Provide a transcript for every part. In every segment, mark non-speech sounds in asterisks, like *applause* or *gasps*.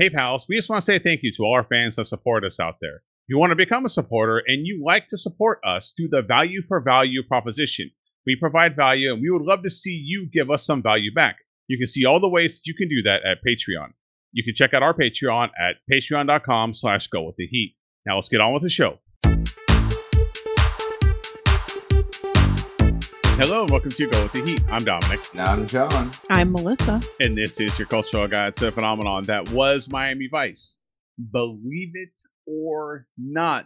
Hey, pals, we just want to say thank you to all our fans that support us out there. If you want to become a supporter and you like to support us through the value for value proposition, we provide value and we would love to see you give us some value back. You can see all the ways that you can do that at Patreon. You can check out our Patreon at patreon.com slash go with the heat. Now let's get on with the show. Hello and welcome to Go with the Heat. I'm Dominic, Now I'm John. I'm Melissa. and this is your cultural guide to the phenomenon that was Miami Vice. Believe it or not,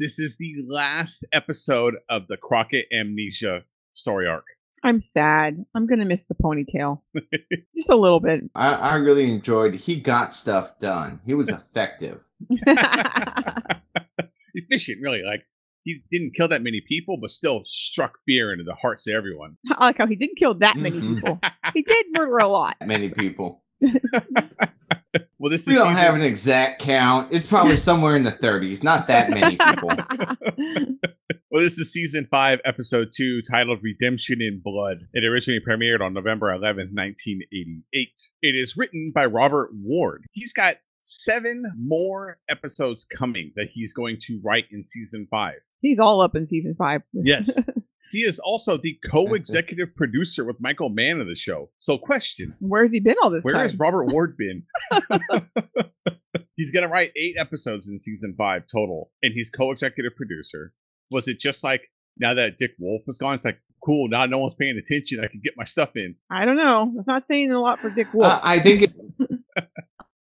this is the last episode of the Crockett Amnesia story arc. I'm sad. I'm gonna miss the ponytail. *laughs* Just a little bit. *laughs* I, I really enjoyed. He got stuff done. He was *laughs* effective. Efficient, really. Like, he didn't kill that many people, but still struck fear into the hearts of everyone. *laughs* I like how he didn't kill that many Mhm. people. He did murder a lot. *laughs* Many people. *laughs* Well, this is We don't season- have an exact count. It's probably somewhere in the 30s. Not that many people. Well, this is season five, episode two, titled Redemption in Blood. It originally premiered on November 11th, 1988. It is written by Robert Ward. He's got seven more episodes coming that he's going to write in season five. He's all up in season five. Yes. *laughs* he is also the co executive producer with Michael Mann of the show. So, question Where's he been all this Where time? Where has Robert Ward been? *laughs* *laughs* he's going to write eight episodes in season five total, and he's co executive producer. Was it just like now that Dick Wolf is gone? It's like, cool, now no one's paying attention. I can get my stuff in. I don't know. That's not saying a lot for Dick Wolf. Uh, I think it's.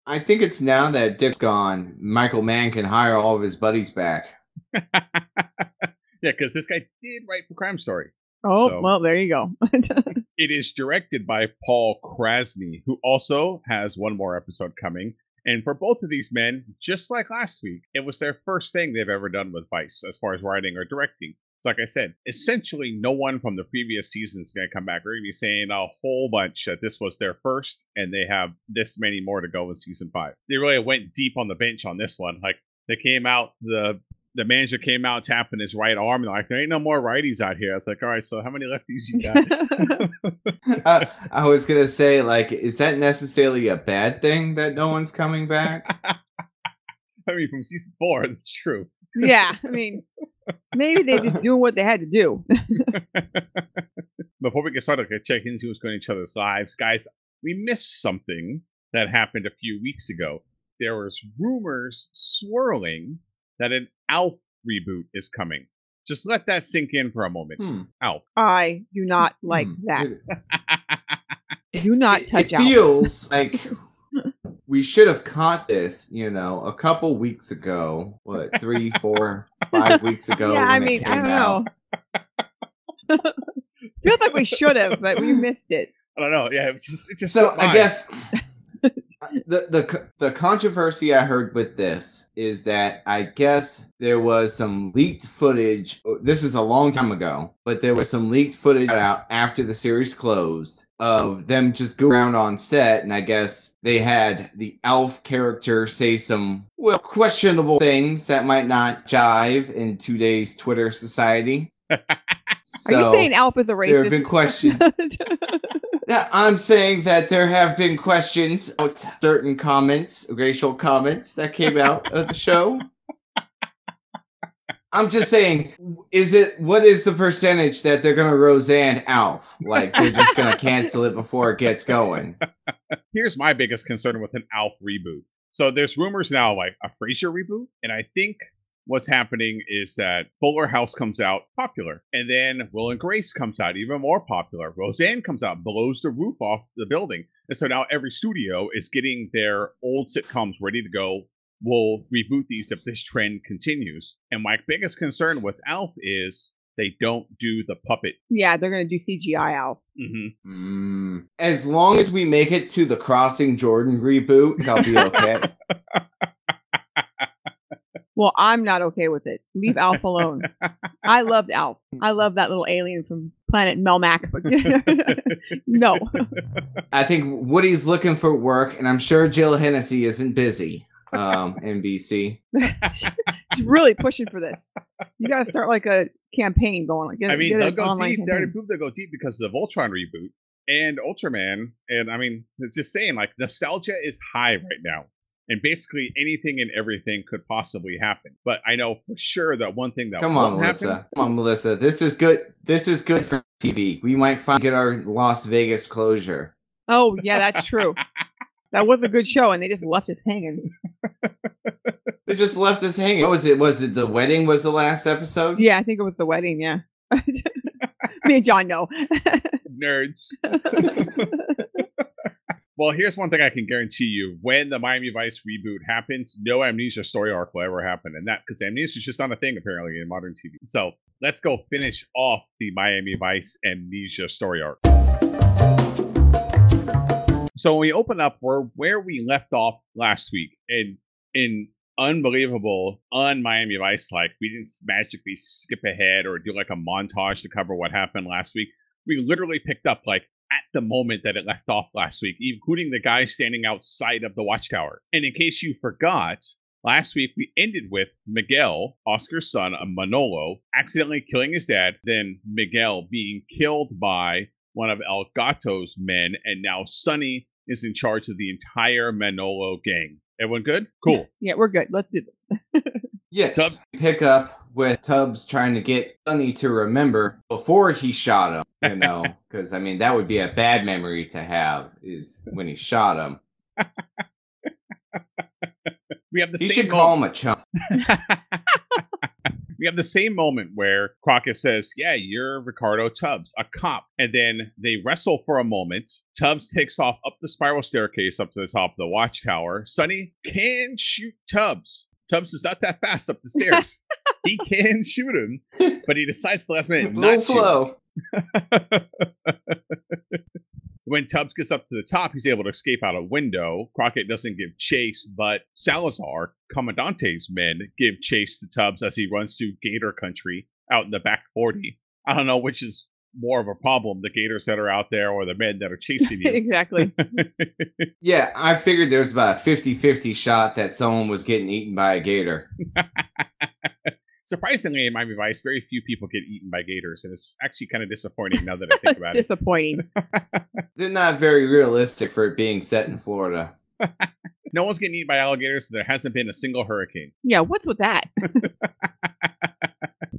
I think it's now that Dick's gone, Michael Mann can hire all of his buddies back. *laughs* yeah, because this guy did write for Crime Story. oh, so- well, there you go. *laughs* It is directed by Paul Krasny, who also has one more episode coming. And for both of these men, just like last week, it was their first thing they've ever done with Vice as far as writing or directing. So, like I said, essentially no one from the previous season is going to come back. We're going to be saying a whole bunch that this was their first, and they have this many more to go in season five. They really went deep on the bench on this one. Like they came out, the the manager came out tapping his right arm, and like there ain't no more righties out here. I was like, all right, so how many lefties you got? *laughs* uh, I was gonna say, like, is that necessarily a bad thing that no one's coming back? *laughs* I mean, from season four, that's true. yeah, I mean, maybe they just doing what they had to do. *laughs* Before we get started, let's check into what's going on in each other's lives. Guys, we missed something that happened a few weeks ago. There was rumors swirling that an Alf reboot is coming. Just let that sink in for a moment. Hmm. Alf. I do not like Hmm. that. It, *laughs* Do not it- touch it out. feels like *laughs* we should have caught this, you know, a couple weeks ago. What, three, four, five weeks ago? yeah, I mean, I don't out. know. *laughs* Feels like we should have, but we missed it. I don't know. Yeah, it's just, it just So slipped I guess the the the controversy I heard with this is that I guess there was some leaked footage. This is a long time ago, but there was some leaked footage out after the series closed of them just go around on set, and I guess they had the Alf character say some well questionable things that might not jive in today's Twitter society. *laughs* Are you saying Alf is a racist? there have been questions? *laughs* I'm saying that there have been questions about certain comments, racial comments that came out of the show. I'm just saying, is it what is the percentage that they're gonna Roseanne Alf? Like they're just gonna cancel it before it gets going. here's my biggest concern with an Alf reboot. So there's rumors now like a Frasier reboot, and I think what's happening is that Fuller House comes out popular, and then Will and Grace comes out even more popular. Roseanne comes out, blows the roof off the building, and so now every studio is getting their old sitcoms ready to go. We'll reboot these if this trend continues. And my biggest concern with Alf is they don't do the puppet. yeah, they're gonna do CGI Alf. hmm Mm. As long as we make it to the Crossing Jordan reboot, I'll be okay. *laughs* Well, I'm not okay with it. Leave Alf alone. I *laughs* loved Alf. I love that little alien from planet Melmac. *laughs* No, I think Woody's looking for work, and I'm sure Jill Hennessy isn't busy. Um, NBC. it's *laughs* really pushing for this. You got to start like a campaign going. Like, get, I mean, get they'll go online deep. They already campaign. proved they'll go deep because of the Voltron reboot and Ultraman. And I mean, it's just saying, like, nostalgia is high right now. And basically anything and everything could possibly happen. But I know for sure that one thing that Come on, Melissa. happen. Come on, Melissa. This is good. This is good for TV. We might find get our Las Vegas closure. oh yeah, that's true. That was a good show, and they just left us hanging. They just left us hanging. What was it? Was it the wedding? Was the last episode? Yeah, I think it was the wedding. Yeah, *laughs* me and John know. Nerds. *laughs* Well, here's one thing I can guarantee you: when the Miami Vice reboot happens, no amnesia story arc will ever happen, and that because amnesia is just not a thing apparently in modern TV. So let's go finish off the Miami Vice amnesia story arc. So when we open up, we're where we left off last week, and in unbelievable, on Miami Vice like we didn't magically skip ahead or do like a montage to cover what happened last week. We literally picked up like at the moment that it left off last week, including the guy standing outside of the watchtower. And in case you forgot, last week we ended with Miguel, Oscar's son, Manolo, accidentally killing his dad, then Miguel being killed by one of El Gato's men, and now Sonny is in charge of the entire Manolo gang. Everyone good? Cool. Yeah, we're good. Let's do this. *laughs* Yes. Tub- Pick up with Tubbs trying to get Sonny to remember before he shot him. You *laughs* know, because I mean that would be a bad memory to have is when he shot him. *laughs* We have the He should call him a chump. *laughs* we have the same moment where Crockett says, Yeah, you're Ricardo Tubbs, a cop. And then they wrestle for a moment. Tubbs takes off up the spiral staircase up to the top of the watchtower. Sonny can shoot Tubbs. Tubbs is not that fast up the stairs. *laughs* he can shoot him, *laughs* but he decides the last minute not slow. *laughs* when Tubbs gets up to the top, he's able to escape out a window. Crockett doesn't give chase, but Salazar, Commandante's men, give chase to Tubbs as he runs through Gator country out in the back 40. I don't know which is more of a problem the Gators that are out there or the men that are chasing you. *laughs* exactly. *laughs* Yeah, I figured there was about a 50-50 shot that someone was getting eaten by a gator. *laughs* Surprisingly, in Miami Vice, very few people get eaten by gators, and it's actually kind of disappointing now that I think about it. Disappointing. They're not very realistic for it being set in Florida. No one's getting eaten by alligators, so there hasn't been a single hurricane. Yeah, what's with that?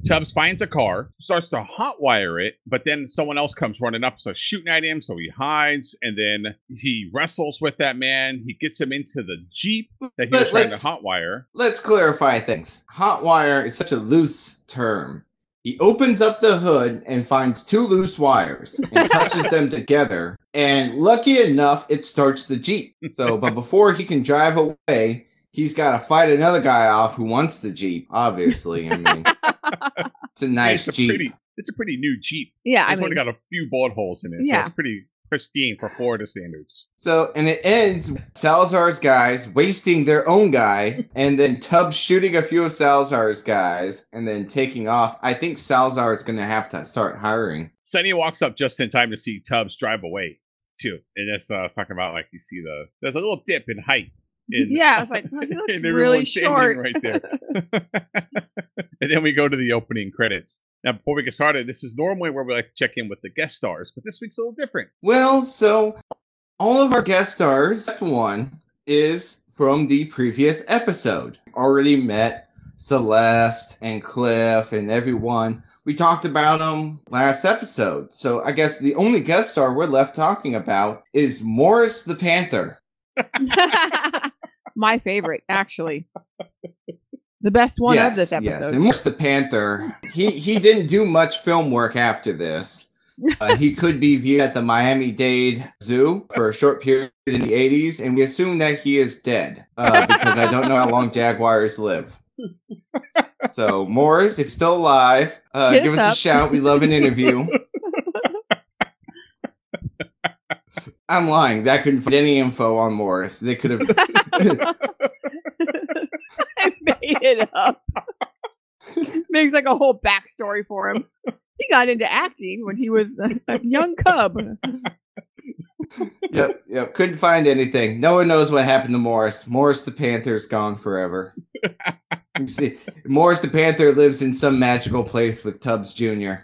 Tubbs finds a car, starts to hotwire it, but then someone else comes running up, starts shooting at him, so he hides, and then he wrestles with that man. He gets him into the Jeep that he was Let- trying to hotwire. Let's clarify things. Hotwire is such a loose term. He opens up the hood and finds two loose wires and *laughs* touches them together. And lucky enough, it starts the Jeep. So, *laughs* but before he can drive away, he's got to fight another guy off who wants the Jeep, obviously. I mean, *laughs* it's a nice it's a Jeep. pretty, it's a pretty new Jeep. yeah, I It's mean, only got a few bullet holes in it, so Yeah. it's pretty pristine for Florida standards. So, and it ends with Salazar's guys wasting their own guy, and then Tubbs shooting a few of Salazar's guys, and then taking off. I think Salazar is going to have to start hiring. Sonny walks up just in time to see Tubbs drive away too, and that's uh, I was talking about. Like you see the there's a little dip in height. In, yeah, it's like oh, he *laughs* looks and really short. right there. *laughs* *laughs* and then we go to the opening credits. Now, before we get started, this is normally where we like to check in with the guest stars, but this week's a little different. Well, so all of our guest stars, except one, is from the previous episode. Already met Celeste and Cliff and everyone. We talked about them last episode. So I guess the only guest star we're left talking about is Morris the Panther. My favorite, actually. The best one of this episode. Yes, and Morris the Panther. He he didn't do much film work after this. *laughs* Uh, he could be viewed at the Miami Dade Zoo for a short period in the 80s, and we assume that he is dead uh, because I don't know how long jaguars live. So, Morris, if still alive, uh, give us us up. a shout. We love an interview. *laughs* I'm lying. That couldn't find any info on Morris. They could have. I *laughs* made it up. Makes like a whole backstory for him. He got into acting when he was a, young cub. yep, yep. Couldn't find anything. No one knows what happened to Morris. Morris the Panther's gone forever. *laughs* You see, Morris the Panther lives in some magical place with Tubbs Jr.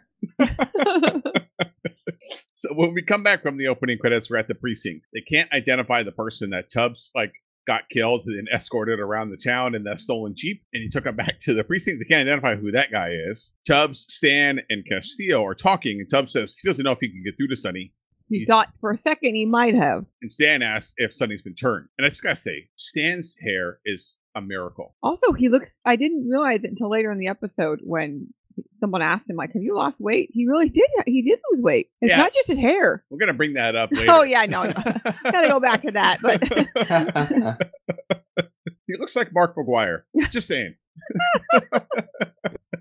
So when we come back from the opening credits, we're at the precinct. They can't identify the person that Tubbs like got killed and escorted around the town in the stolen jeep, and he took him *laughs* back to the precinct. They can't identify who that guy is. Tubbs, Stan, and Castillo are talking, and Tubbs says he doesn't know if he can get through to Sonny. he thought for a second he might have. And Stan asks if Sonny's been turned. And I just gotta say, Stan's hair is a miracle. Also, he looks. I didn't realize it until later in the episode when someone asked him, like, "Have you lost weight?" He really did. He did lose weight. It's Yeah. not just his hair. We're gonna bring that up *laughs* later. Oh yeah, no, no. *laughs* gotta go back to that. But *laughs* he looks like Mark McGwire. Just saying.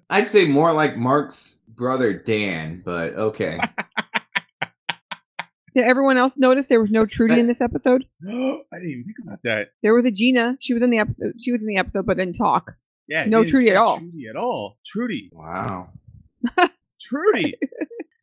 I'd say more like Mark's brother Dan, but okay. did everyone else notice there was no Trudy in this episode? *gasps* I didn't even think about that. There was a Gina. She was in the episode. She was in the episode, but didn't talk. Yeah, No Trudy at all. Trudy at all. Trudy. Wow. *laughs* Trudy.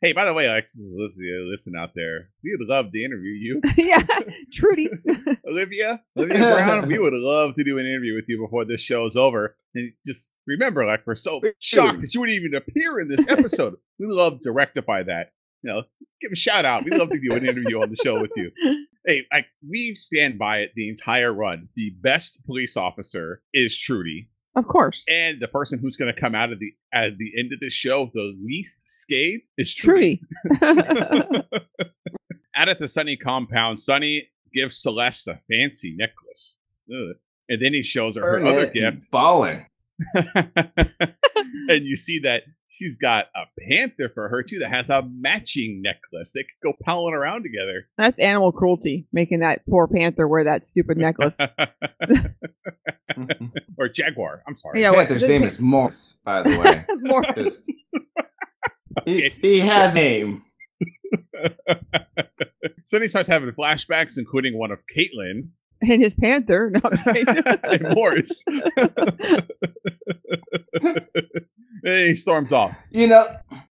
hey, by the way, Alexis, listen, listen uh, out there. We would love to interview you, *laughs* yeah, Trudy. *laughs* Olivia. Olivia Brown. We would love to do an interview with you before this show is over. And just remember, like, we're so shocked that you wouldn't even appear in this episode. we love to rectify that. You know, give a shout out. We'd love to do an interview on the show with you. Hey, like we stand by it the entire run. The best police officer is Trudy. Of course, And the person who's going to come out of the at the end of the show the least scathed is Trudy. Trudy. *laughs* *laughs* Out at the Sonny compound, Sonny gives Celeste a fancy necklace. Ugh. And then he shows her her other gift. Balling. *laughs* and you see that she's got a panther for her too that has a matching necklace. They could go palling around together. That's animal cruelty, making that poor panther wear that stupid necklace. *laughs* Mm-hmm. or jaguar. I'm sorry. Yeah, what- Panther's name is Morris, by the way. *laughs* More, Just- *laughs* he, he has a name. Sonny starts having flashbacks, including one of Caitlin and his panther. No, I'm saying. and Morris. He storms off. You know,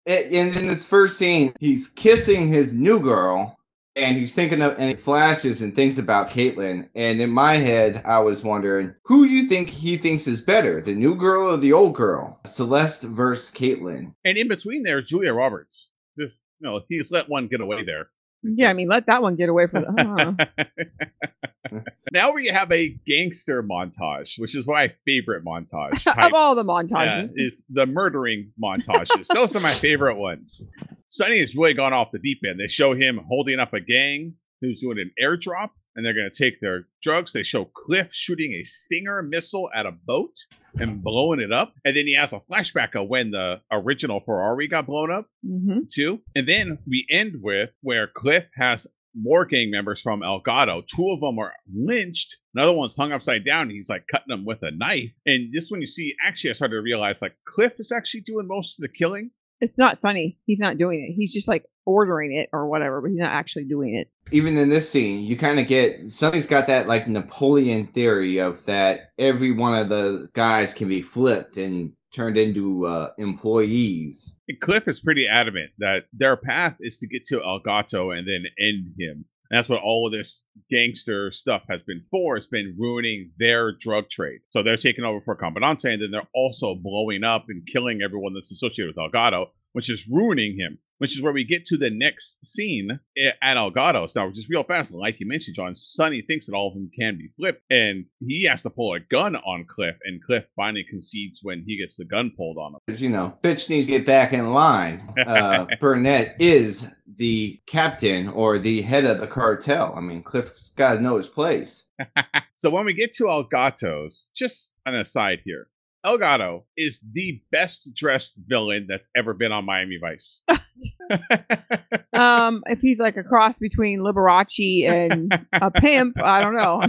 in, in this first scene, he's kissing his new girl, and he's thinking of, and he flashes and thinks about Caitlyn. And in my head, I was wondering, who you think he thinks is better, the new girl or the old girl? Celeste versus Caitlyn. And in between there Julia Roberts. Just, you know, he's let one get away there. Yeah, I mean, let that one get away from the. uh, *laughs* now we have a gangster montage, which is my favorite montage. *laughs* of all the Yeah, montages. is the murdering montages. Those are my favorite ones. Sonny has really gone off the deep end. They show him holding up a gang who's doing an airdrop, and they're going to take their drugs. They show Cliff shooting a Stinger missile at a boat and blowing it up. And then he has a flashback of when the original Ferrari got blown up hmm too. And then we end with where Cliff has more gang members from Elgato. Two of them are lynched. Another one's hung upside down. He's like cutting them with a knife. And this one you see, actually, I started to realize like Cliff is actually doing most of the killing. It's not Sonny. He's not doing it. He's just like ordering it or whatever, but he's not actually doing it. Even in this scene, you kind of get somebody's got that like Napoleon theory of that every one of the guys can be flipped and turned into uh, employees. And Cliff is pretty adamant that their path is to get to Elgato and then end him. And that's what all of this gangster stuff has been for. It's been ruining their drug trade. So they're taking over for Commandante, and then they're also blowing up and killing everyone that's associated with Elgato, which is ruining him. Which is where we get to the next scene at Elgato. So now, just real fast, like you mentioned, John, Sonny thinks that all of them can be flipped, and he has to pull a gun on Cliff, and Cliff finally concedes when he gets the gun pulled on him. As you know, Fitch needs to get back in line. Uh, *laughs* Burnett is the captain or the head of the cartel. I mean, Cliff's got to know his place. *laughs* So when we get to Elgato's, just an aside here. Elgato is the best dressed villain that's ever been on Miami Vice. *laughs* *laughs* Um, if he's like a cross between Liberace and a pimp, I don't know.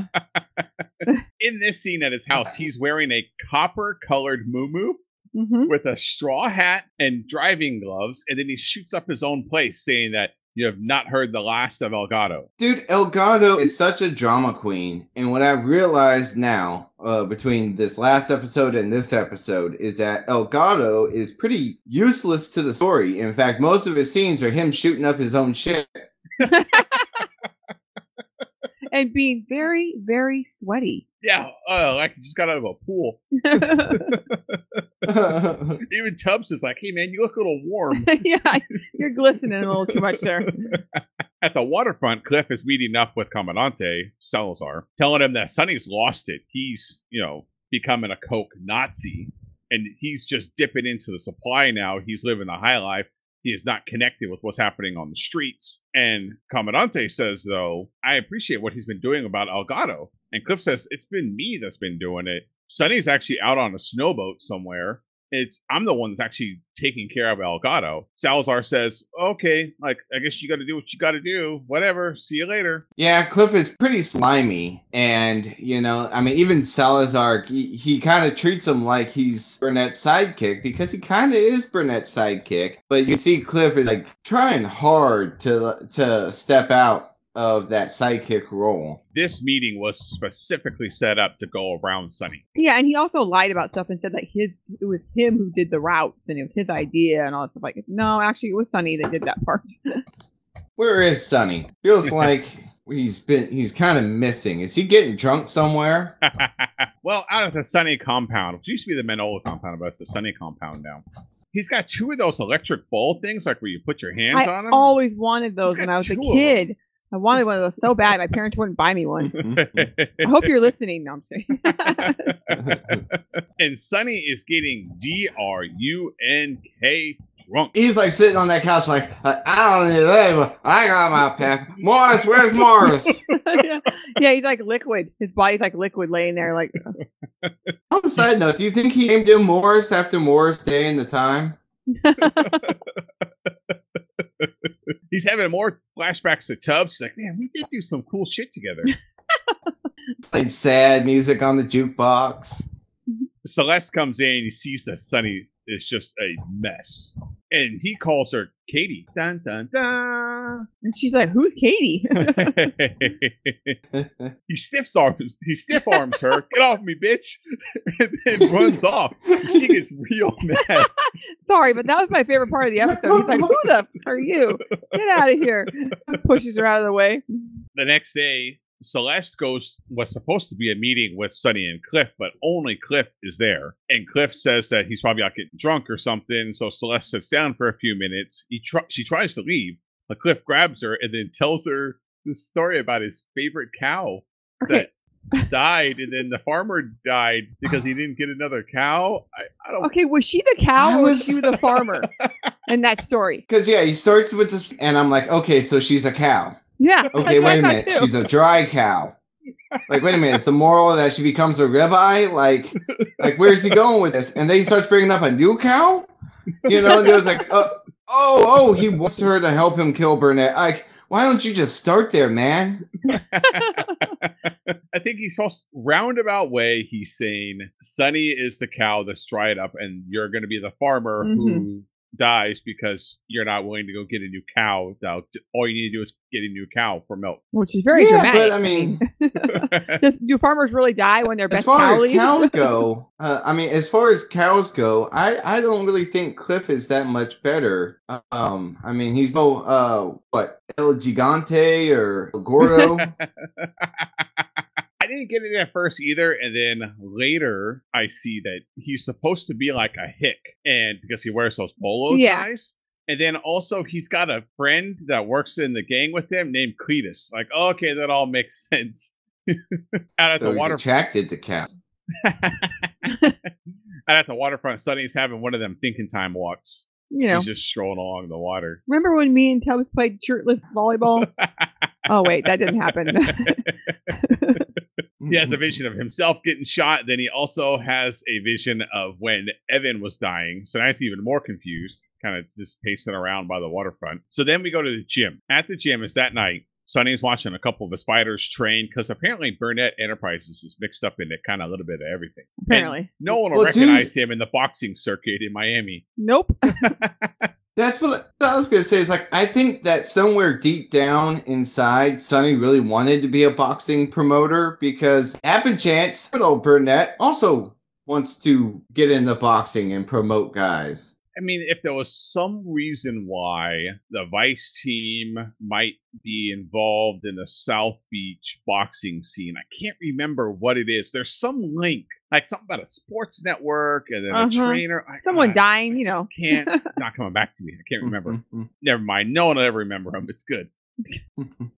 In this scene at his house, he's wearing a copper colored muumuu hmm with a straw hat and driving gloves, and then he shoots up his own place saying that you have not heard the last of Elgato. Dude, Elgato is such a drama queen. And what I've realized now, uh, between this last episode and this episode, is that Elgato is pretty useless to the story. In fact, most of his scenes are him shooting up his own shit. *laughs* And being very, very sweaty. Yeah, uh, like just got out of a pool. *laughs* *laughs* *laughs* Even Tubbs is like, hey man, you look a little warm. *laughs* yeah, you're glistening a little too much there. *laughs* At the waterfront, Cliff is meeting up with Commandante Salazar, telling him that Sonny's lost it. He's, you know, becoming a coke Nazi, and he's just dipping into the supply now. He's living the high life. He is not connected with what's happening on the streets. And Commandante says, though, I appreciate what he's been doing about Elgato. And Cliff says, It's been me that's been doing it. Sonny's actually out on a snowboat somewhere it's I'm the one that's actually taking care of Elgato. Salazar says, "Okay, like I guess you got to do what you got to do. Whatever. See you later." Yeah, Cliff is pretty slimy, and you know, I mean, even Salazar, he, he kind of treats him like he's Burnett's sidekick because he kind of is Burnett's sidekick. But you see, Cliff is like trying hard to to step out of that sidekick role. This meeting was specifically set up to go around Sonny. Yeah, and he also lied about stuff and said that his it was him who did the routes and it was his idea and all that stuff. Like, no, actually, it was Sonny that did that part. *laughs* Where is Sonny? Feels like he's been he's kind of missing. Is he getting drunk somewhere? *laughs* well, out of the Sonny compound, which used to be the Manolo compound, but it's the Sonny compound now. He's got two of those electric ball things, like where you put your hands I on them. I always wanted those when I was a kid. I wanted one of those so bad. My parents wouldn't buy me one. I hope you're listening. No, I'm saying. *laughs* and Sonny is getting D R U N K drunk. He's like sitting on that couch, like uh, I don't need that. I got my pack. Morris, where's Morris? *laughs* yeah. yeah, he's like liquid. His body's like liquid, laying there. Like. Uh. *laughs* On a side note, do you think he named him Morris after Morris Day in the time? He's having more flashbacks to Tubbs. Like, man, we did do some cool shit together. *laughs* Played sad music on the jukebox. Mm-hmm. Celeste comes in. He sees that Sonny is just a mess, and he calls her Katie. Dun dun dun. And she's like, "Who's Katie?" *laughs* *laughs* he stiff arms. He stiff arms her. Get off me, bitch! *laughs* and then runs off. She gets real mad. Sorry, but that was my favorite part of the episode. He's like, "Who the f- are you? Get out of here!" Pushes her out of the way. The next day, Celeste goes was supposed to be a meeting with Sonny and Cliff, but only Cliff is there. And Cliff says that he's probably out getting drunk or something. So Celeste sits down for a few minutes. He tr- she tries to leave, but Cliff grabs her and then tells her the story about his favorite cow Okay. that died, and then the farmer died because he didn't get another cow. I, I don't. Okay, was she the cow or was was- she the farmer *laughs* in that story? Because yeah, he starts with this, and I'm like, okay, so she's a cow. Yeah. Okay, wait a minute, too. she's a dry cow. Like, wait a minute, It's the moral that she becomes a ribeye? Like, like where's he going with this? And then he starts bringing up a new cow. You know, and there was like, uh, oh, oh, he wants her to help him kill Burnett. Like, why don't you just start there, man? *laughs* I think he's supposed roundabout way. He's saying Sonny is the cow that's dried up, and you're going to be the farmer who dies because you're not willing to go get a new cow. Now, all you need to do is get a new cow for milk. Which is very Yeah, dramatic. but I mean, Does, *laughs* do farmers really die when their as best far cow as leaves? cows *laughs* go, uh, I mean, as far as cows go, I I don't really think Cliff is that much better. Um, I mean, he's no uh what El Gigante or El Gordo. *laughs* I didn't get it at first either, and then later I see that he's supposed to be like a hick, and because he wears those polo Yeah. ties. And then also he's got a friend that works in the gang with him named Cletus. Like, okay, that all makes *laughs* sense. Out at so the he's water attracted to cows. *laughs* out at the waterfront, Sonny's having one of them thinking time walks. you know, He's just strolling along the water. remember when me and Tubbs played shirtless volleyball? *laughs* oh wait, that didn't happen. He has a mm-hmm. vision of himself getting shot. Then he also has a vision of when Evan was dying. So now he's even more confused, kind of just pacing around by the waterfront. So then we go to the gym. At the gym is that night. Sonny's watching a couple of the spiders train because apparently Burnett Enterprises is mixed up in it kind of a little bit of everything. And Apparently, no one will Well, dude- recognize him in the boxing circuit in Miami. nope. *laughs* That's what I was gonna say. Is like I think that somewhere deep down inside, Sonny really wanted to be a boxing promoter because happen chance, old Burnett also wants to get into boxing and promote guys. I mean, if there was some reason why the Vice team might be involved in the South Beach boxing scene, I can't remember what it is. There's some link, like something about a sports network and then Uh-huh. a trainer. I, Someone I- dying, I you just know. can't. *laughs* not coming back to me. I can't remember. Mhm. Never mind. No one will ever remember him. It's good.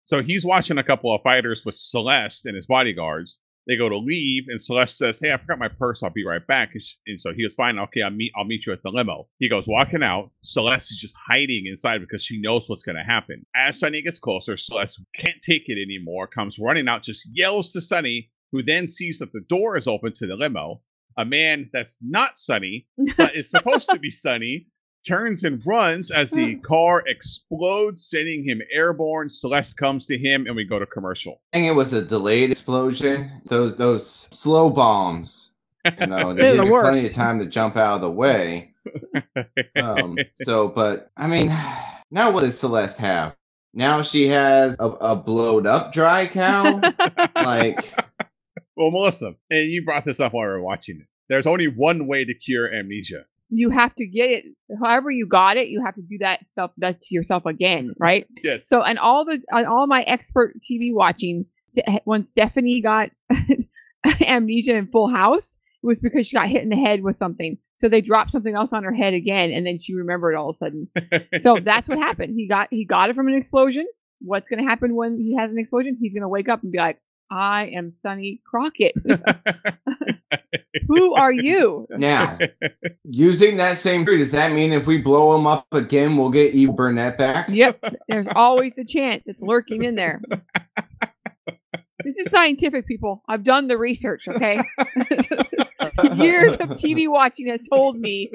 So he's watching a couple of fighters with Celeste and his bodyguards. They go to leave, and Celeste says, "Hey, I forgot my purse. I'll be right back." And, she, and so he goes, "Fine, okay, I'll meet. I'll meet you at the limo." He goes walking out. Celeste is just hiding inside because she knows what's going to happen. As Sonny gets closer, Celeste can't take it anymore. Comes running out, just yells to Sonny, who then sees that the door is open to the limo. A man that's not Sonny, but is supposed to be Sonny, turns and runs as the car explodes, sending him airborne. Celeste comes to him, and we go to commercial. I think it was a delayed explosion. Those those slow bombs. You know, *laughs* they They're the you plenty of time to jump out of the way. *laughs* Um, so, but I mean, now what does Celeste have? Now she has a, a blowed up dry cow. like, *laughs* well, Melissa, and you brought this up while we were watching it. There's only one way to cure amnesia. You have to get it. However you got it, you have to do that self that to yourself again, mm-hmm. right? Yes. So, and all the on all my expert TV watching, when Stephanie got *laughs* amnesia in Full House, it was because she got hit in the head with something. So they dropped something else on her head again, and then she remembered all of a sudden. *laughs* So that's what happened. He got he got it from an explosion. What's going to happen when he has an explosion? He's going to wake up and be like, "I am Sonny Crockett. *laughs* *laughs* Who are you?" now, using that same theory, does that mean if we blow him up again, we'll get Eve Burnett back? Yep. There's always a chance it's lurking in there. This is scientific, people. I've done the research, okay? *laughs* *laughs* Years of TV watching has told me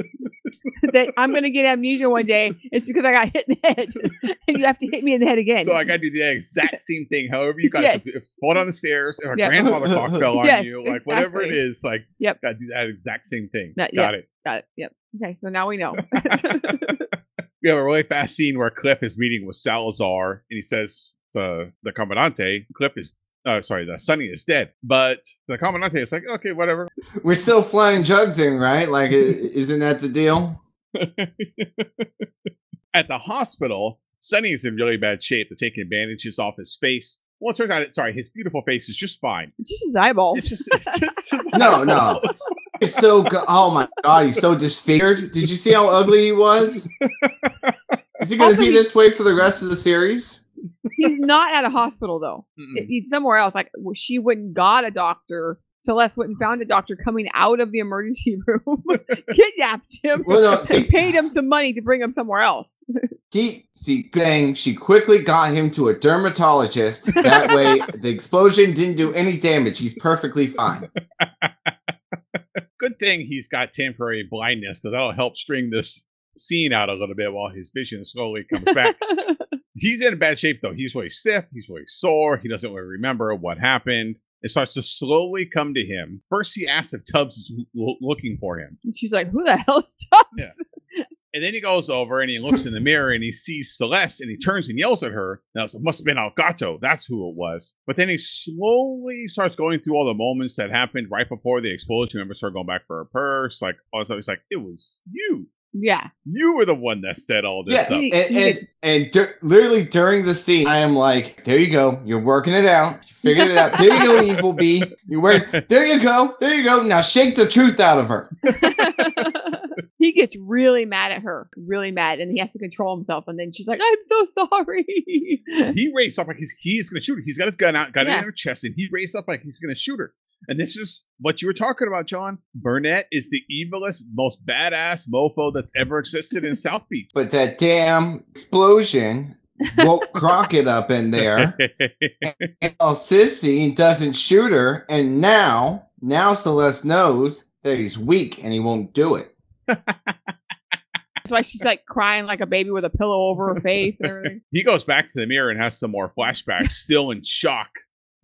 that I'm going to get amnesia one day. It's because I got hit in the head. *laughs* and you have to hit me in the head again. so I got to do the exact same thing. However, you got Yes. to fall down the stairs. If a Yeah. grandfather clock fell on Yes, you, like whatever it is. like Yep. got to do that exact same thing. That- got it. got it. Yep. Okay, so now we know. *laughs* We have a really fast scene where Cliff is meeting with Salazar, and he says to the Commandante, Cliff is. Uh, sorry, the Sonny is dead, but the Commandante is like, okay, whatever. We're still flying jugs in, right? Like, *laughs* isn't that the deal? *laughs* At the hospital, Sonny is in really bad shape. They're taking bandages off his face. Well, it turns out, sorry, his beautiful face is just fine. it's just his eyeballs. It's just, it's just his *laughs* No, no. It's He's so go- oh my god, he's so disfigured. Did you see how ugly he was? Is he gonna be this way for the rest of the series? He's not at a hospital, though. Mm-mm. He's somewhere else. Like she went and got a doctor. Celeste went and mm. found a doctor coming out of the emergency *laughs* room, kidnapped him, Well, no, and see- paid him some money to bring him somewhere else. He see thing she quickly got him to a dermatologist. That way *laughs* the explosion didn't do any damage. He's perfectly fine. Good thing he's got temporary blindness because that'll help string this scene out a little bit while his vision slowly comes back. *laughs* he's in a bad shape though. He's really stiff. He's really sore. He doesn't really remember what happened. It starts to slowly come to him. First, he asks if Tubbs is l- looking for him. And she's like, "Who the hell is Tubbs?" And then he goes over and he looks in the mirror and he sees Celeste and he turns and yells at her. Now, it must have been Elgato. That's who it was. But then he slowly starts going through all the moments that happened right before the explosion. Remember, her going back for her purse. Like, all this stuff. He's like, it was you. Yeah, You were the one that said all this Yes, stuff. and He- he and, and dur- literally during the scene, I am like, "There you go, you're working it out, you figured it out. There you go, *laughs* evil bee. You work. There you go, there you go. Now shake the truth out of her." *laughs* he gets really mad at her, really mad, and he has to control himself. And then she's like, "I'm so sorry." he raced up like he's, he's going to shoot her. He's got his gun out, got it Yeah. in her chest, and he raced up like he's going to shoot her. And this is what you were talking about, John. Burnett is the evilest, most badass mofo that's ever existed in *laughs* South Beach. But that damn explosion woke *laughs* Crockett up in there. And oh, Sissy doesn't shoot her, and now, now Celeste knows that he's weak and he won't do it. That's why she's like crying like a baby with a pillow over her face and everything. *laughs* he goes back to the mirror and has some more flashbacks, still in shock,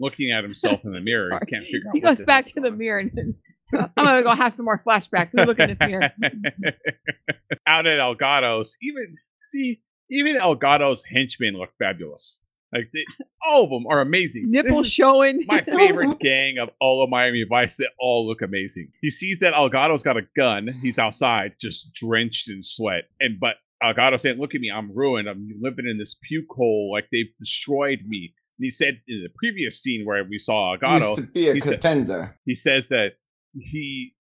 looking at himself in the *laughs* mirror. Sorry. He can't figure out. He goes back to the mirror and uh, I'm gonna go have some more flashbacks. Let look in this mirror. *laughs* Out at Elgato's, even see, even Elgato's henchmen look fabulous. Like they, all of them are amazing. This Nipples showing. my favorite *laughs* gang of all of Miami Vice. They all look amazing. He sees that Elgato's got a gun. He's outside, just drenched in sweat. And but Algato saying, "Look at me, I'm ruined. I'm living in this puke hole. Like they've destroyed me." And he said in the previous scene where we saw He used to be a he said- contender. he says that he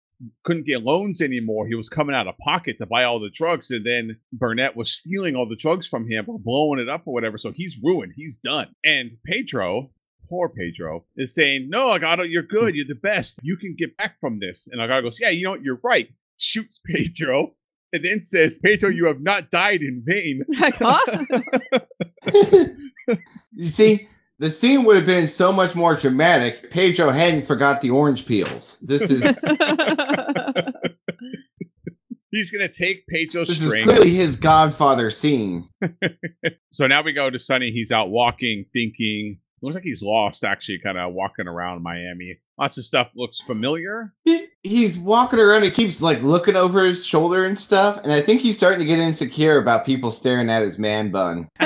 couldn't get loans anymore. He was coming out of pocket to buy all the drugs, and then Burnett was stealing all the drugs from him or blowing it up or whatever. So he's ruined. He's done. And Pedro, poor Pedro, is saying, "No, Agado, you're good. You're the best. You can get back from this." And Agado goes, "Yeah, you know, you're right." Shoots *laughs* Pedro. And then says, Pedro, you have not died in vain. *laughs* *laughs* You see, the scene would have been so much more dramatic. if Pedro hadn't forgot the orange peels. This is *laughs* He's gonna take Pedro's this is clearly his Godfather scene. *laughs* So now we go to Sonny. He's out walking, thinking. Looks like he's lost, actually, kind of walking around Miami. Lots of stuff looks familiar. He, he's walking around. He keeps like looking over his shoulder and stuff. And I think he's starting to get insecure about people staring at his man bun. *laughs*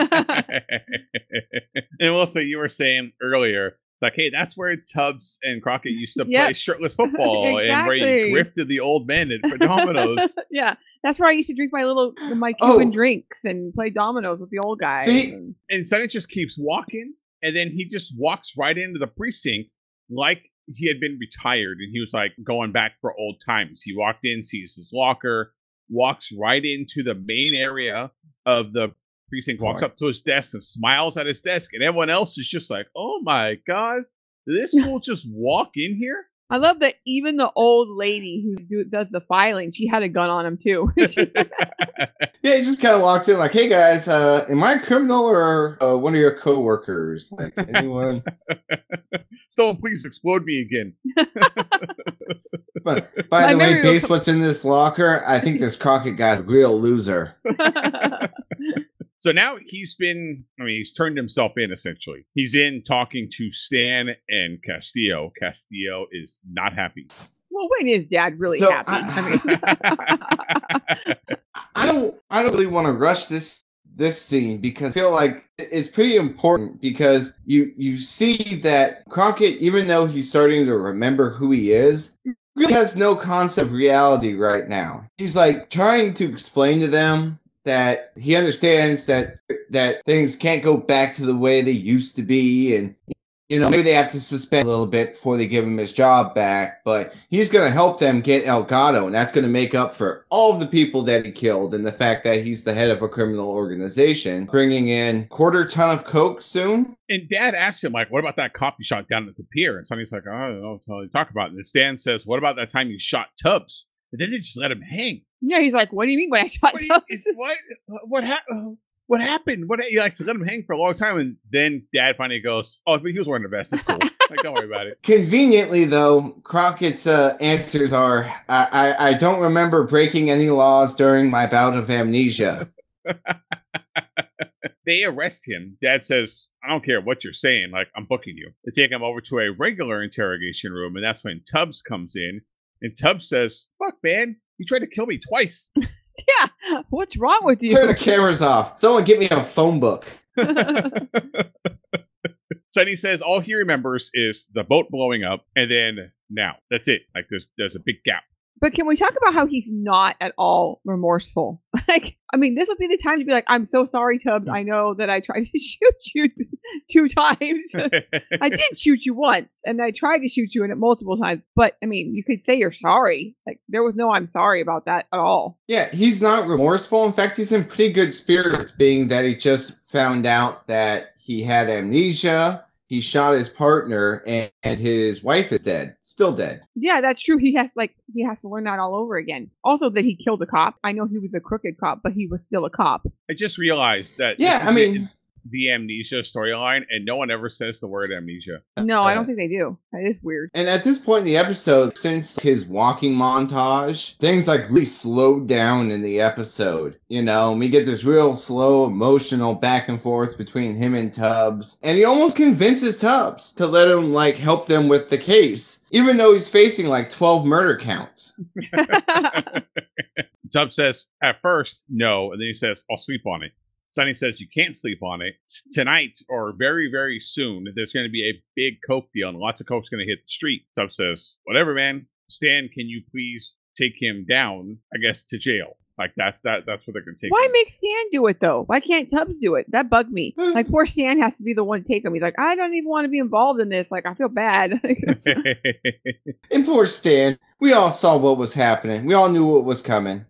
and Melissa, you were saying earlier, it's like, hey, that's where Tubbs and Crockett used to play shirtless *laughs* football and where Exactly. you grifted the old man at *laughs* for dominoes. yeah, that's where I used to drink my little my Oh. Cuban drinks and play dominoes with the old guys. See? and- and Sonny just keeps walking, and then he just walks right into the precinct like he had been retired, and he was like going back for old times. He walked in, sees his locker, walks right into the main area of the precinct, walks Right. up to his desk and smiles at his desk, and everyone else is just like, "Oh my god, did this *laughs* fool just walk in here?" I love that even the old lady who do, does the filing, she had a gun on him too. *laughs* *laughs* Yeah, he just kind of walks in like, "Hey guys, uh, am I a criminal or uh, one of your coworkers? Like anyone?" Someone please explode me again. but by My the way, memory will based what's in this locker, I think this Crockett guy's a real loser. So now he's been, I mean, he's turned himself in essentially. He's in talking to Stan and Castillo. Castillo is not happy. well, when is Dad really So, happy? I- I mean, *laughs* *laughs* I don't I don't really want to rush this this scene because I feel like it's pretty important because you you see that Crockett, even though he's starting to remember who he is, really has no concept of reality right now. He's like trying to explain to them that he understands that that things can't go back to the way they used to be and you know maybe they have to suspend a little bit before they give him his job back but he's going to help them get elgato and that's going to make up for all of the people that he killed and the fact that he's the head of a criminal organization bringing in quarter ton of coke soon and Dad asks him, like, what about that coffee shot down at the pier? And Sonny's like, I don't know what to talk about. And Stan says, what about that time you shot Tubbs? And then they just let him hang. Yeah, he's like, "What do you mean when I shot What, do you- Tubbs?" is- what, what, hap- uh, what happened? What he likes to let him hang for a long time, and then Dad finally goes, "Oh, but he was wearing a vest. It's cool. like, don't worry about it." *laughs* conveniently though crockett's uh, answers are I, I, I don't remember breaking any laws during my bout of amnesia *laughs* They arrest him. Dad says, I don't care what you're saying. Like, I'm booking you. They take him over to a regular interrogation room, and that's when Tubbs comes in. And Tubbs says, Fuck, man, you tried to kill me twice. *laughs* yeah, what's wrong with you? turn the cameras off someone get me a phone book *laughs* Sonny says all he remembers is the boat blowing up, and then now. That's it. Like, there's there's a big gap. But can we talk about how he's not at all remorseful? *laughs* Like, I mean, this would be the time to be like, "I'm so sorry, Tubbs. I know that I tried *laughs* to shoot you two times. *laughs* I did shoot you once, and I tried to shoot you in it multiple times. But I mean, you could say you're sorry. Like, there was no I'm sorry about that at all. Yeah, he's not remorseful. In fact, he's in pretty good spirits, being that he just found out that he had amnesia. He shot his partner, and, and his wife is dead, still dead. Yeah, that's true. He has like he has to learn that all over again. Also, that he killed a cop. I know he was a crooked cop, but he was still a cop. I just realized that. Yeah, I is the- mean, the amnesia storyline, and no one ever says the word amnesia. No, I Uh, don't think they do. That is weird. and at this point in the episode, since his walking montage, things like really slowed down in the episode. You know, we get this real slow, emotional back and forth between him and Tubbs, and he almost convinces Tubbs to let him like help them with the case, even though he's facing like twelve murder counts. *laughs* *laughs* Tubbs says at first no, and then he says I'll sleep on it. Sonny says you can't sleep on it tonight or very very soon. There's going to be a big coke deal, and lots of coke's going to hit the street. Tubbs says whatever, man. Stan, can you please take him down? I guess to jail. Like that's that. That's what they're going to take. Why him. make Stan do it though? Why can't Tubbs do it? That bugged me. *sighs* Like poor Stan has to be the one to take him. He's like, I don't even want to be involved in this. Like I feel bad. *laughs* *laughs* And poor Stan, we all saw what was happening. We all knew what was coming.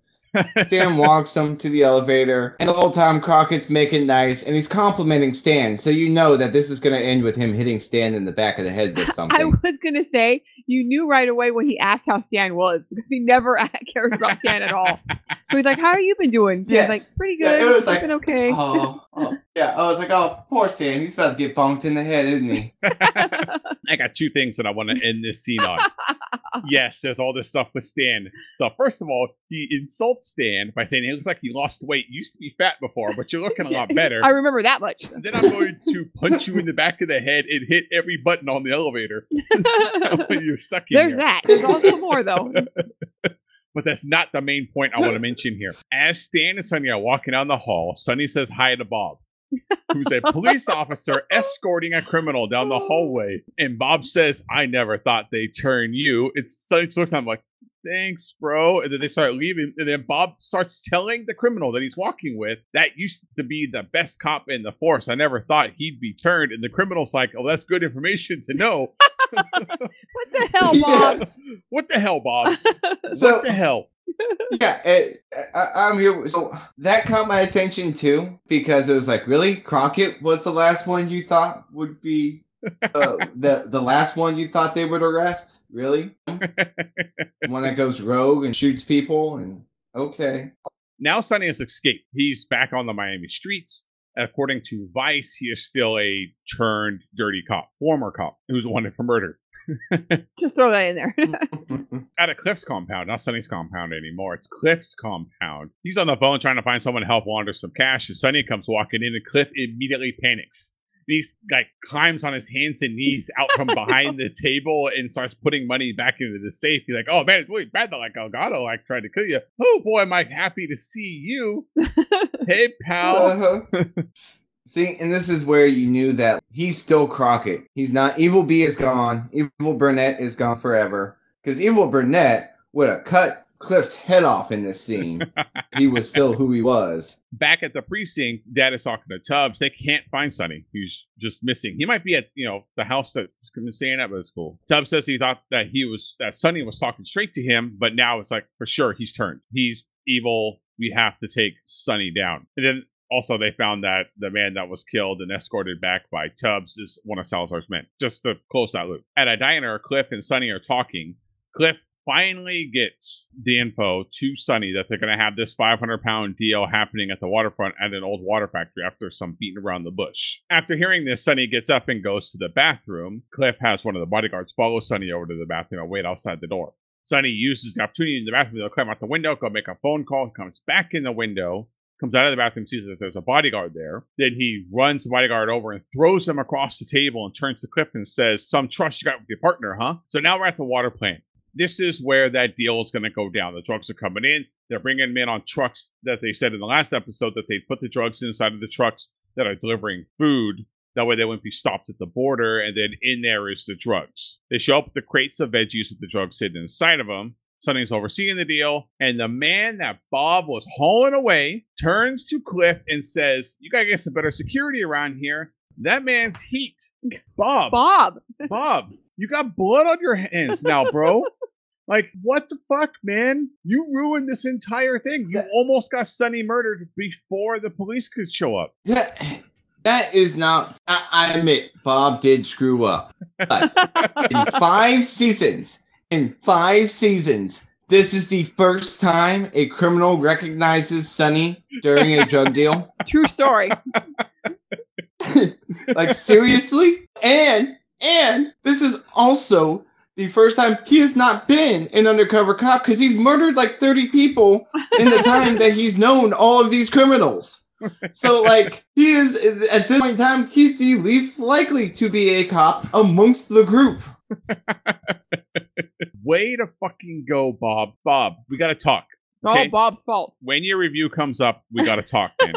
Stan walks him to the elevator, and the whole time Crockett's making nice, and he's complimenting Stan. So you know that this is going to end with him hitting Stan in the back of the head with *laughs* something. I was gonna say you knew right away when he asked how Stan was because he never *laughs* cares about Stan at all. So he's like, "How are you been doing?" Yes. like, "Pretty Yeah, good. it was like, been okay." oh, oh, yeah. I was like, oh, poor Stan. He's about to get bonked in the head, isn't he? *laughs* I got two things that I want to end this scene on. *laughs* yes, there's all this stuff with Stan. So first of all, he insults Stan by saying he looks like he lost weight. You used to be fat before, but you're looking a lot *laughs* better. I remember that much. And then I'm going to punch you in the back of the head and hit every button on the elevator *laughs* when you're stuck in There's here. that. There's also more though. But that's not the main point I want to mention here. As Stan and Sonny are walking down the hall, Sonny says hi to Bob, who's a police officer escorting a criminal down the hallway. And Bob says, I never thought they'd turn you. It's Sonny looks at him like, thanks, bro. And then they start leaving. And then Bob starts telling the criminal that he's walking with that used to be the best cop in the force. I never thought he'd be turned. And the criminal's like, oh, that's good information to know. *laughs* *laughs* What the hell, Bob? Yes. *laughs* What the hell, Bob? So what the hell? Yeah, it, I, I'm here. So that caught my attention too because it was like, really, Crockett was the last one you thought would be uh, the the last one you thought they would arrest. Really, *laughs* one that goes rogue and shoots people and okay. now Sonny has escaped. He's back on the Miami streets. According to Vice, he is still a turned dirty cop, former cop, who's wanted for murder. *laughs* Just throw that in there. Mm, *laughs* mm, mm, At a Cliff's compound, not Sonny's compound anymore. It's Cliff's compound. He's on the phone trying to find someone to help launder some cash. And Sunny comes walking in, and Cliff immediately panics. He's like climbs on his hands and knees out from *laughs* behind the table and starts putting money back into the safe. He's like, "Oh man, it's really bad that like Elgato like tried to kill you. Oh boy, am I happy to see you. hey pal." Uh-huh. See, and this is where you knew that he's still Crockett. He's not. Evil B is gone. Evil Burnett is gone forever. Because Evil Burnett would have cut Cliff's head off in this scene. *laughs* he was still who he was. back at the precinct, Dad is talking to Tubbs. They can't find Sonny. He's just missing. He might be at you know the house that's staying at, but it's cool. Tubbs says he thought that he was that Sonny was talking straight to him, but now it's like for sure he's turned. He's evil. We have to take Sonny down. And then also they found that the man that was killed and escorted back by Tubbs is one of Salazar's men. Just to close that loop. At a diner, Cliff and Sonny are talking. Cliff finally gets the info to Sonny that they're going to have this 500 pound deal happening at the waterfront at an old water factory after some beating around the bush. After hearing this, Sonny gets up and goes to the bathroom. Cliff has one of the bodyguards follow Sonny over to the bathroom and wait outside the door. Sonny uses the opportunity in the bathroom to climb out the window, go make a phone call, comes back in the window, comes out of the bathroom, sees that there's a bodyguard there. Then he runs the bodyguard over and throws him across the table and turns to Cliff and says, Some trust you got with your partner, huh? So now we're at the water plant. This is where that deal is going to go down. The drugs are coming in. They're bringing them in on trucks that they said in the last episode that they'd put the drugs inside of the trucks that are delivering food. That way they wouldn't be stopped at the border. And then in there is the drugs. They show up with the crates of veggies with the drugs hidden inside of them. Sonny's overseeing the deal, and the man that Bob was hauling away turns to Cliff and says, You gotta get some better security around here. That man's heat. Bob, Bob. Bob, you got blood on your hands now, bro. *laughs* like, what the fuck, man? You ruined this entire thing. You That- almost got Sonny murdered before the police could show up. That that is not. I, I admit, Bob did screw up. But *laughs* in five seasons, in five seasons, this is the first time a criminal recognizes Sonny during a drug *laughs* deal. True story. *laughs* like seriously, and and this is also the first time he has not been an undercover cop because he's murdered like 30 people in the time that he's known all of these criminals. So like he is at this point in time, he's the least likely to be a cop amongst the group. *laughs* Way to fucking go, Bob. Bob, we gotta talk. All Okay. Bob's fault. When your review comes up, we gotta talk, man.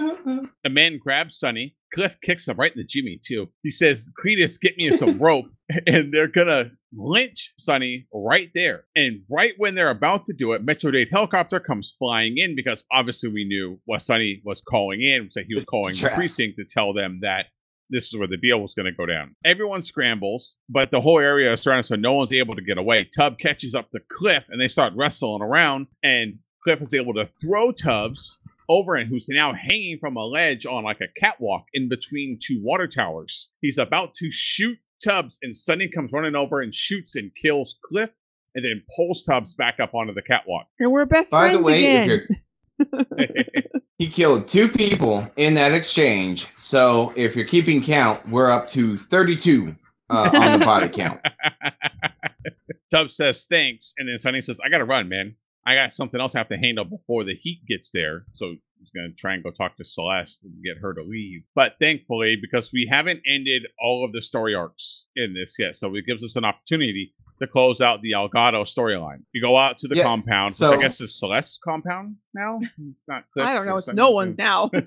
*laughs* A man grabs Sonny. Cliff kicks him right in the jimmy, too. He says, Cletus, get me some *laughs* rope. And they're gonna lynch Sonny right there. And right when they're about to do it, Metro Dade helicopter comes flying in because obviously we knew what Sonny was calling in, was that he was calling the precinct to tell them that this is where the deal was going to go down. Everyone scrambles, but the whole area is surrounded, so no one's able to get away. Tub catches up to Cliff, and they start wrestling around, and Cliff is able to throw Tubbs over and who's now hanging from a ledge on like a catwalk in between two water towers. He's about to shoot Tubbs, and Sonny comes running over and shoots and kills Cliff, and then pulls Tubbs back up onto the catwalk. And we're best By friends the way, again. if you're *laughs* *laughs* *laughs* he killed two people in that exchange. So if you're keeping count, we're up to 32 uh, *laughs* on the body count. *laughs* Tubbs says thanks, and then Sonny says, "I gotta run, man. I got something else I have to handle before the heat gets there." So he's gonna try and go talk to Celeste and get her to leave. But thankfully, because we haven't ended all of the story arcs in this yet, so it gives us an opportunity to close out the Elgato storyline. You go out to the Yeah, compound, so- I guess is Celeste's compound now. It's not. Cliff's I don't know. It's no so- one's now. *laughs*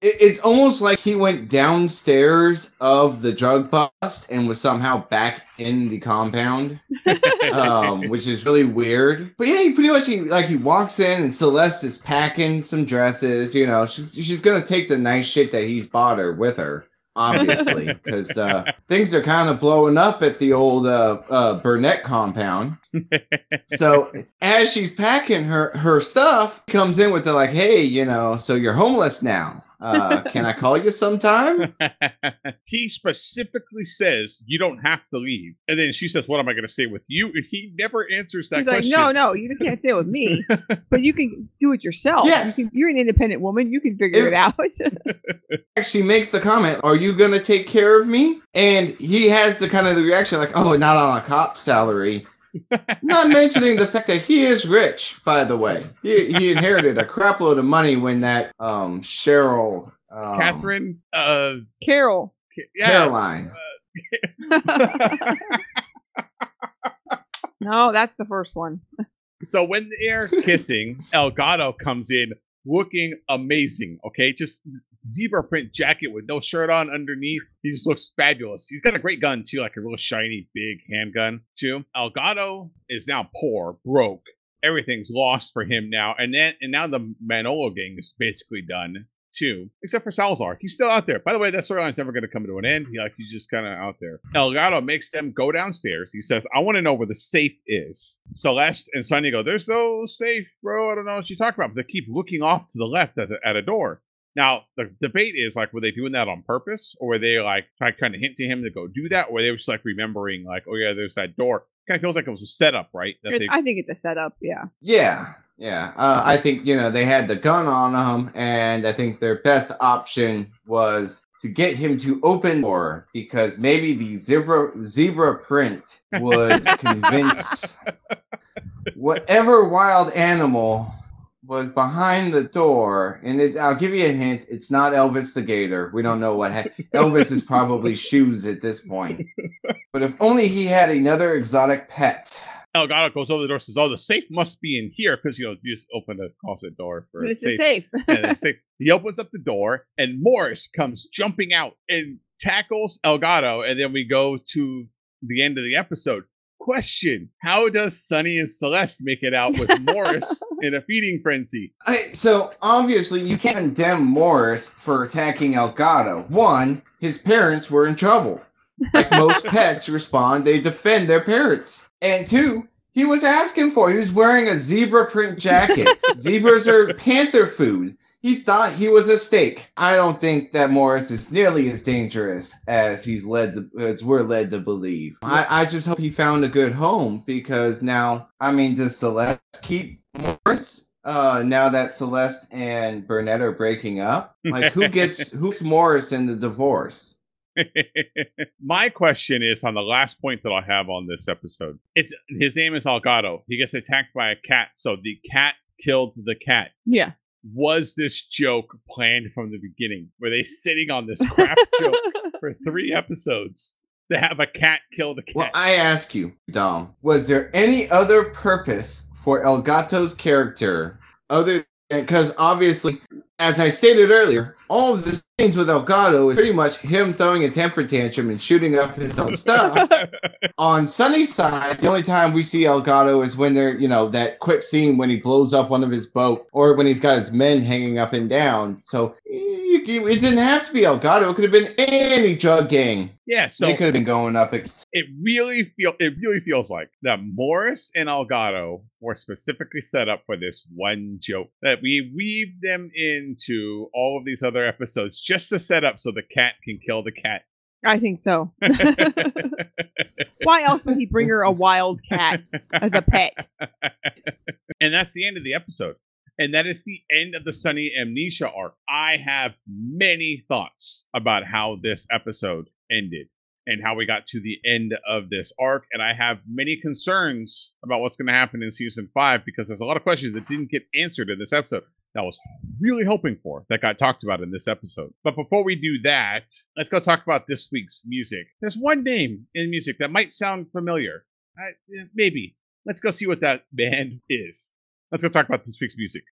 It, it's almost like he went downstairs of the drug bust and was somehow back in the compound, um, *laughs* which is really weird. But yeah, he pretty much he, like he walks in and Celeste is packing some dresses. You know, she's she's gonna take the nice shit that he's bought her with her. Obviously, *laughs* because uh, things are kind of blowing up at the old uh, uh, Burnett compound. *laughs* so as she's packing her her stuff, comes in with the like, "Hey, you know, so you're homeless now. Uh, can I call you sometime?" *laughs* he specifically says you don't have to leave, and then she says, "What am I going to say with you?" And he never answers that He's like, question. no, no, you can't stay with me, *laughs* but you can do it yourself. Yes. You can, you're an independent woman. You can figure If- it out. *laughs* She makes the comment, "Are you gonna take care of me?" And he has the kind of the reaction like, "Oh, not on a cop salary." Not mentioning the fact that he is rich, by the way. He, he inherited a crapload of money when that um Cheryl um, Catherine, uh, Carol. yeah, Caroline. *laughs* no, that's the first one. So when they're kissing, Elgato comes in looking amazing. Okay, just zebra print jacket with no shirt on underneath. He just looks fabulous. He's got a great gun too, like a real shiny big handgun too. Elgato is now poor, broke. Everything's lost for him now, and then and now the Manolo gang is basically done too, except for Salazar. He's still out there. By the way, that storyline's never going to come to an end. He, like he's just kind of out there. Elgato makes them go downstairs. He says, "I want to know where the safe is." Celeste and Sonny go, "There's no safe, bro. I don't know what you talking about." But they keep looking off to the left at, the, at a door. Now the debate is like, were they doing that on purpose, or were they like trying kind of hint to him to go do that, or they were just like remembering, like, "Oh yeah, there's that door." Kind of feels like it was a setup, right? That they I think it's a setup. Yeah. Yeah, yeah. Uh, I think you know they had the gun on him, and I think their best option was to get him to open the door because maybe the zebra zebra print would *laughs* convince whatever wild animal was behind the door. And it's, I'll give you a hint: it's not Elvis the Gator. We don't know what ha- Elvis is probably shoes at this point. But if only he had another exotic pet. Elgato goes over the door, says, "Oh, the safe must be in here because you know you just open the closet door for But a it's safe." a safe. and the *laughs* safe. He opens up the door, and Morris comes jumping out and tackles Elgato, and then we go to the end of the episode. Question: How does Sonny and Celeste make it out with *laughs* Morris in a feeding frenzy? I, so obviously you can't condemn Morris for attacking Elgato. One, his parents were in trouble. Like most pets respond, they defend their parents. And two, he was asking for. He was wearing a zebra print jacket. Zebras are panther food. He thought he was a steak. I don't think that Morris is nearly as dangerous as he's led to, as we're led to believe. I, I just hope he found a good home because now, I mean, does Celeste keep Morris? Uh, now that Celeste and Burnett are breaking up, like who gets who's Morris in the divorce? *laughs* My question is on the last point that I have on this episode. It's his name is Elgato. He gets attacked by a cat, so the cat killed the cat. yeah. Was this joke planned from the beginning? Were they sitting on this *laughs* crap joke for three episodes to have a cat kill the cat? Well, I ask you, Dom, was there any other purpose for Elgato's character other because obviously, as I stated earlier, all of this scenes with Elgato is pretty much him throwing a temper tantrum and shooting up his own stuff. *laughs* On Sonny's side, the only time we see Elgato is when they're, you know, that quick scene when he blows up one of his boat or when he's got his men hanging up and down. So it didn't have to be Elgato. It could have been any drug gang. yeah, so they could have been going up. Ex- it really feel it really feels like that Morris and Elgato were specifically set up for this one joke that we weave them into all of these other episodes just to set up so the cat can kill the cat. I think so. *laughs* Why else would he bring her a wild cat as a pet? *laughs* and that's the end of the episode. And that is the end of the Sonny Amnesia arc. I have many thoughts about how this episode ended and how we got to the end of this arc. And I have many concerns about what's going to happen in season five because there's a lot of questions that didn't get answered in this episode that was really hoping for that got talked about in this episode. But before we do that, let's go talk about this week's music. There's one name in music that might sound familiar. I, eh, maybe. Let's go see what that *laughs* band is. Let's go talk about this week's music.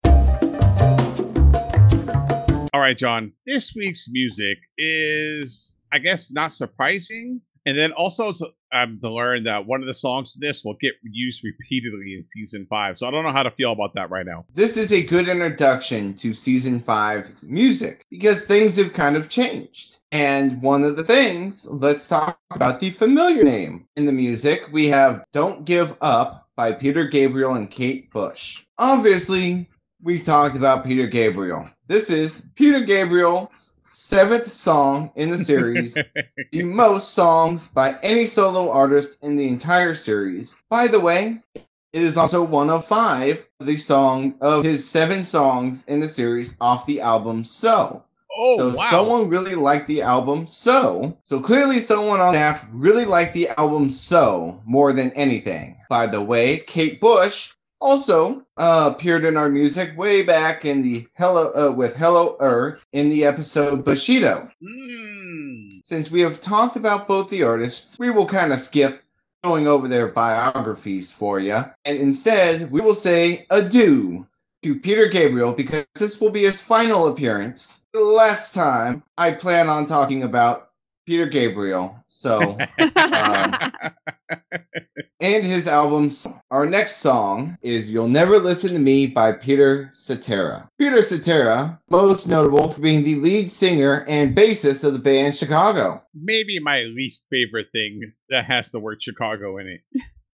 All right, John. This week's music is, I guess, not surprising. And then also to, um, to learn that one of the songs in this will get used repeatedly in season five. So I don't know how to feel about that right now. this is a good introduction to season five's music because things have kind of changed. And one of the things, let's talk about the familiar name in the music. We have Don't Give Up by Peter Gabriel and Kate Bush. Obviously, we've talked about Peter Gabriel. This is Peter Gabriel's seventh song in the series, *laughs* the most songs by any solo artist in the entire series. By the way, it is also one of five of the song of his seven songs in the series off the album So. Oh, so wow. someone really liked the album So. So clearly someone on staff really liked the album So more than anything. By the way, Kate Bush also uh, appeared in our music way back in the Hello uh, with Hello Earth in the episode Bushido. Mm. Since we have talked about both the artists, we will kind of skip going over their biographies for you. And instead, we will say adieu to Peter Gabriel because this will be his final appearance. The last time I plan on talking about Peter Gabriel. So, um, *laughs* and his albums. Our next song is You'll Never Listen to Me by Peter Cetera. Peter Cetera, most notable for being the lead singer and bassist of the band Chicago. Maybe my least favorite thing that has the word Chicago in it.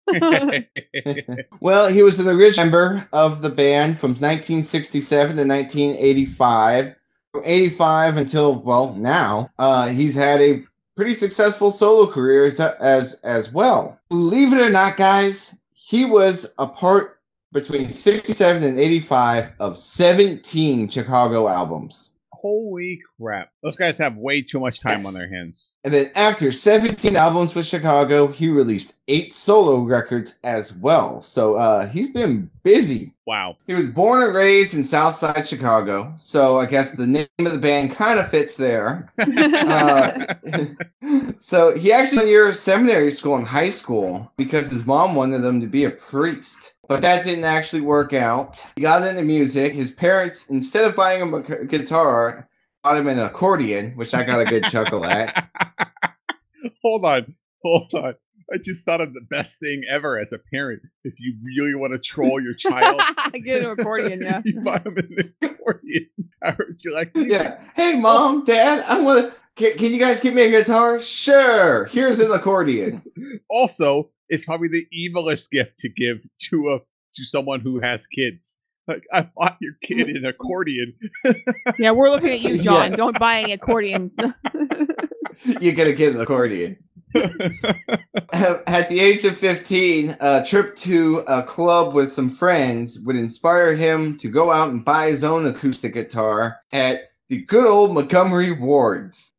*laughs* Well, he was an original member of the band from 1967 to 1985. From 85 until, well, now, uh, he's had a pretty successful solo career as, as, as well. Believe it or not, guys, he was a part between 67 and 85 of 17 Chicago albums. Holy crap. Those guys have way too much time Yes. on their hands. And then after 17 albums with Chicago, he released eight solo records as well. So uh, he's been busy. Wow. He was born and raised in Southside Chicago, so I guess the name of the band kind of fits there. *laughs* Uh, *laughs* so he actually went a year of seminary school in high school because his mom wanted him to be a priest. But that didn't actually work out. He got into music. His parents, instead of buying him a guitar, bought him an accordion, which I got a good chuckle at. *laughs* hold on. Hold on. I just thought of the best thing ever as a parent. If you really want to troll your child, *laughs* Get an accordion, *laughs* yeah. you buy them an accordion. I heard you like music. Yeah. Hey, mom, dad, I want to. Can, can you guys give me a guitar? Sure. Here's an accordion. Also, it's probably the evilest gift to give to a to someone who has kids. Like I bought your kid an accordion. *laughs* Yeah, we're looking at you, John. Yes. Don't buy any accordions. *laughs* You're gonna get an accordion. *laughs* At the age of 15, a trip to a club with some friends would inspire him to go out and buy his own acoustic guitar at the good old Montgomery Wards.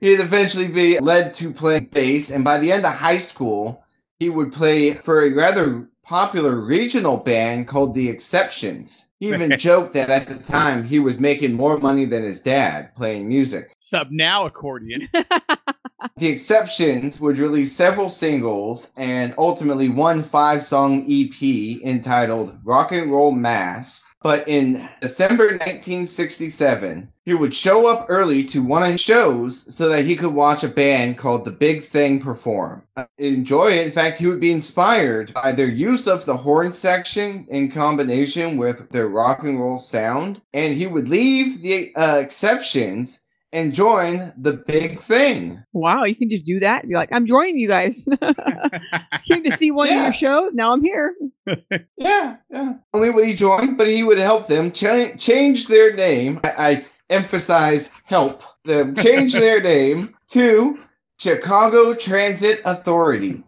He'd eventually be led to play bass, and by the end of high school, he would play for a rather popular regional band called The Exceptions. He even *laughs* joked that at the time he was making more money than his dad playing music. Sub now accordion. *laughs* The Exceptions would release several singles and ultimately one five song EP entitled Rock and Roll Mass. But in December 1967, he would show up early to one of his shows so that he could watch a band called The Big Thing perform. Enjoy it. In fact, he would be inspired by their use of the horn section in combination with their rock and roll sound, and he would leave the uh, exceptions and join the big thing. Wow, you can just do that. and Be like, I'm joining you guys. *laughs* Came to see one of your shows. Now I'm here. *laughs* Yeah, yeah. Only would he join, but he would help them cha- change their name. I, I emphasize help them *laughs* change their name to Chicago Transit Authority,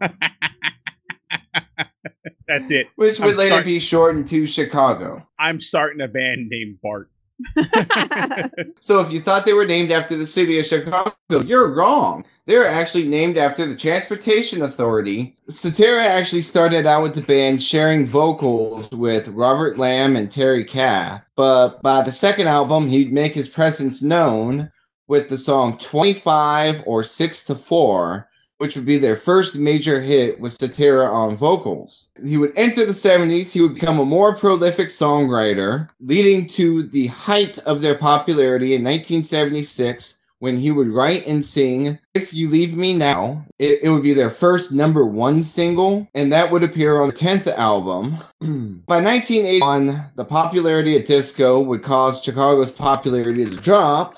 That's it. which I'm would later sorry. be shortened to Chicago. I'm starting a band named Bart. *laughs* So if you thought they were named after the city of Chicago, you're wrong. They're actually named after the Transportation Authority. Cetera actually started out with the band sharing vocals with Robert Lamm and Terry Kath, but by the second album, he'd make his presence known with the song 25 or 6 to 4, which would be their first major hit with Cetera on vocals. He would enter the 70s, he would become a more prolific songwriter, leading to the height of their popularity in 1976 when he would write and sing If You Leave Me Now. It, it would be their first number one single, and that would appear on the 10th album. *clears throat* By 1981, the popularity of disco would cause Chicago's popularity to drop,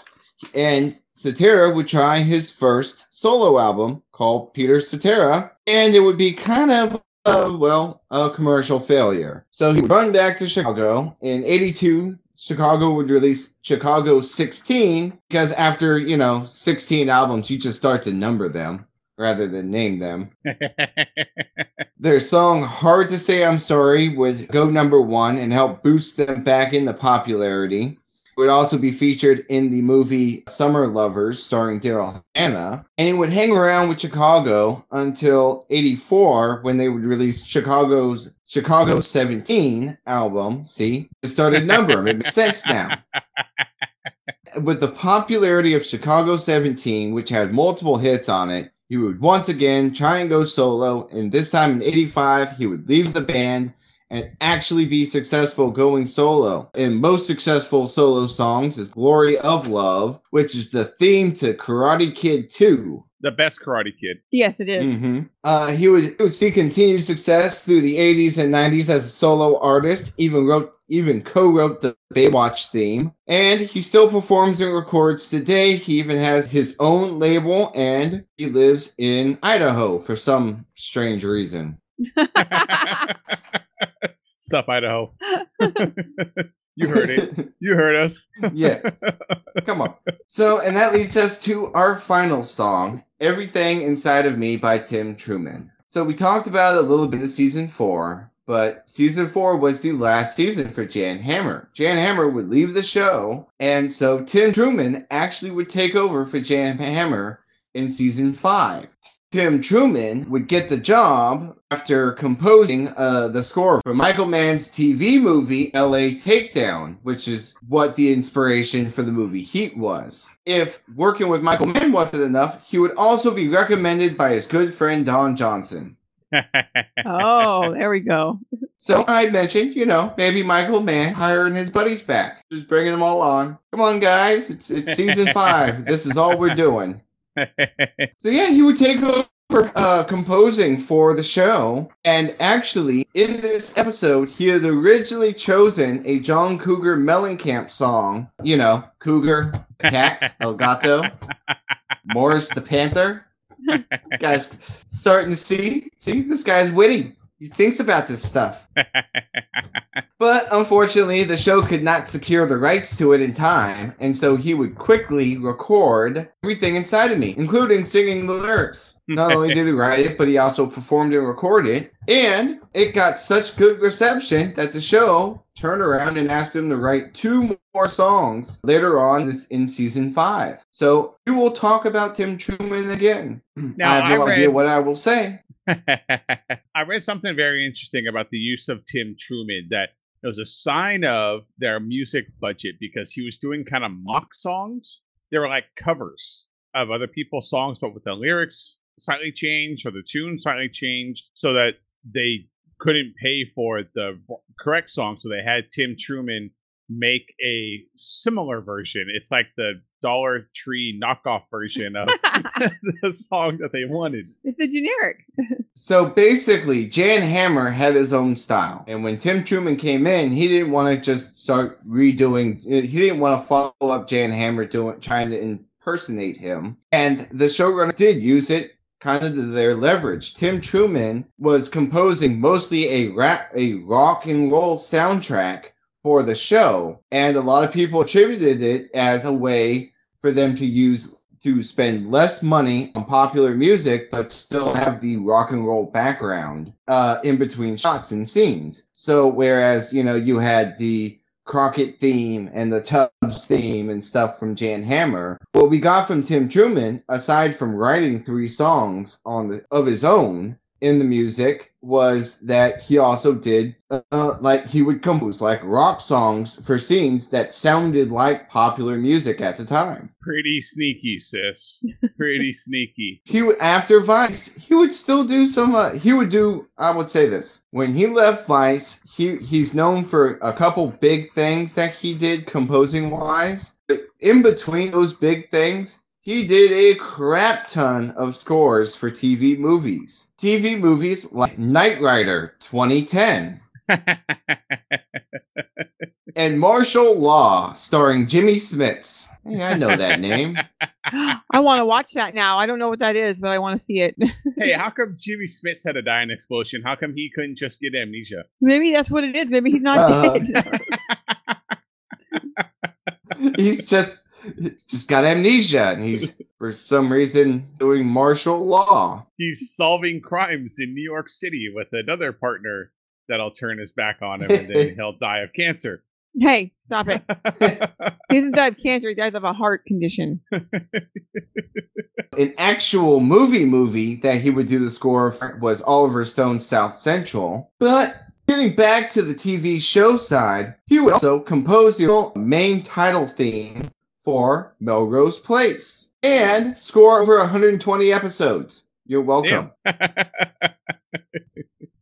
and Cetera would try his first solo album called Peter Cetera, and it would be kind of uh, well, a commercial failure. So he would run back to Chicago. In 82, Chicago would release Chicago 16 because after, you know, 16 albums, you just start to number them rather than name them. *laughs* Their song Hard to Say I'm Sorry would go number one and help boost them back into popularity. Would also be featured in the movie Summer Lovers starring Daryl Hannah. And it would hang around with Chicago until 84 when they would release Chicago's Chicago 17 album. See, it started numbering. it makes sense now. *laughs* With the popularity of Chicago 17, which had multiple hits on it, he would once again try and go solo, and this time in 85, he would leave the band and actually be successful going solo. And most successful solo songs is Glory of Love, which is the theme to Karate Kid 2. the best Karate Kid. yes, it is. Mhm. Uh, he was he would see continued success through the 80s and 90s as a solo artist. Even wrote, even co-wrote the Baywatch theme, and he still performs and records today. He even has his own label, and he lives in Idaho for some strange reason. *laughs* *laughs* *laughs* Stuff Idaho. *laughs* you heard it. You heard us. yeah, *laughs* come on. So, and that leads us to our final song, "Everything Inside of Me" by Tim Truman. So we talked about it a little bit in season four, but season four was the last season for Jan Hammer. Jan Hammer would leave the show, and so Tim Truman actually would take over for Jan Hammer in season five. Tim Truman would get the job after composing uh, the score for Michael Mann's TV movie LA Takedown, which is what the inspiration for the movie Heat was. If working with Michael Mann wasn't enough, he would also be recommended by his good friend Don Johnson. *laughs* oh, there we go. So I mentioned, you know, maybe Michael Mann hiring his buddies back, just bringing them all on. Come on, guys, it's it's season five. This is all we're doing. *laughs* So yeah, he would take over uh, composing for the show, and actually, in this episode, he had originally chosen a John Cougar Mellencamp song. You know, Cougar, the cat, *laughs* Elgato, Morris the Panther. *laughs* Guys, starting to see, see, this guy's witty. He thinks about this stuff. But unfortunately, the show could not secure the rights to it in time, and so he would quickly record everything inside of me, including singing the lyrics. Not only did he write it, but he also performed and recorded it, and it got such good reception that the show turned around and asked him to write two more songs later on this in season five. So we will talk about Tim Truman again. *clears throat* Now, I have no I idea what I will say. I read something very interesting about the use of Tim Truman that it was a sign of their music budget because he was doing kind of mock songs. They were like covers. of other people's songs, but with the lyrics slightly changed or the tune slightly changed, so that they couldn't pay for the correct song, so they had Tim Truman make a similar version. It's like the Dollar Tree knockoff version of *laughs* *laughs* the song that they wanted. It's a generic. *laughs* So basically, Jan Hammer had his own style. And when Tim Truman came in, he didn't want to just start redoing, he didn't want to follow up Jan Hammer doing, trying to impersonate him. And the showrunners did use it kind of to their leverage. Tim Truman was composing mostly a rap, a rock and roll soundtrack for the show, and a lot of people attributed it as a way for them to use to spend less money on popular music but still have the rock and roll background uh, in between shots and scenes. So whereas you know you had the Crockett theme and the Tubbs theme and stuff from Jan Hammer. What we got from Tim Truman, aside from writing three songs on the of his own, in the music was that he also did uh, like he would compose like rock songs for scenes that sounded like popular music at the time. Pretty sneaky, sis. Pretty *laughs* sneaky. He would after Vice, he would still do some. Uh, he would do. I would say this when he left Vice. He he's known for a couple big things that he did composing wise. But In between those big things, he did a crap ton of scores for TV movies. TV movies like Knight Rider 2010 *laughs* and Marshal Law starring Jimmy Smits. Hey, I know that name. *laughs* *gasps* I want to watch that now. I don't know what that is, but I want to see it. *laughs* hey, how come Jimmy Smits had a dying explosion? How come he couldn't just get amnesia? Maybe that's what it is. Maybe he's not uh, dead. he's just just got amnesia and he's for some reason doing martial law. He's solving crimes in New York City with another partner that'll turn his back on him and then *laughs* he'll die of cancer. Hey, stop it. *laughs* he doesn't die of cancer, he dies of a heart condition. An actual movie movie that he would do the score for was Oliver Stone's South Central. But Getting back to the TV show side, he would also compose the main title theme for Melrose Place and score over 120 episodes. You're welcome. *laughs*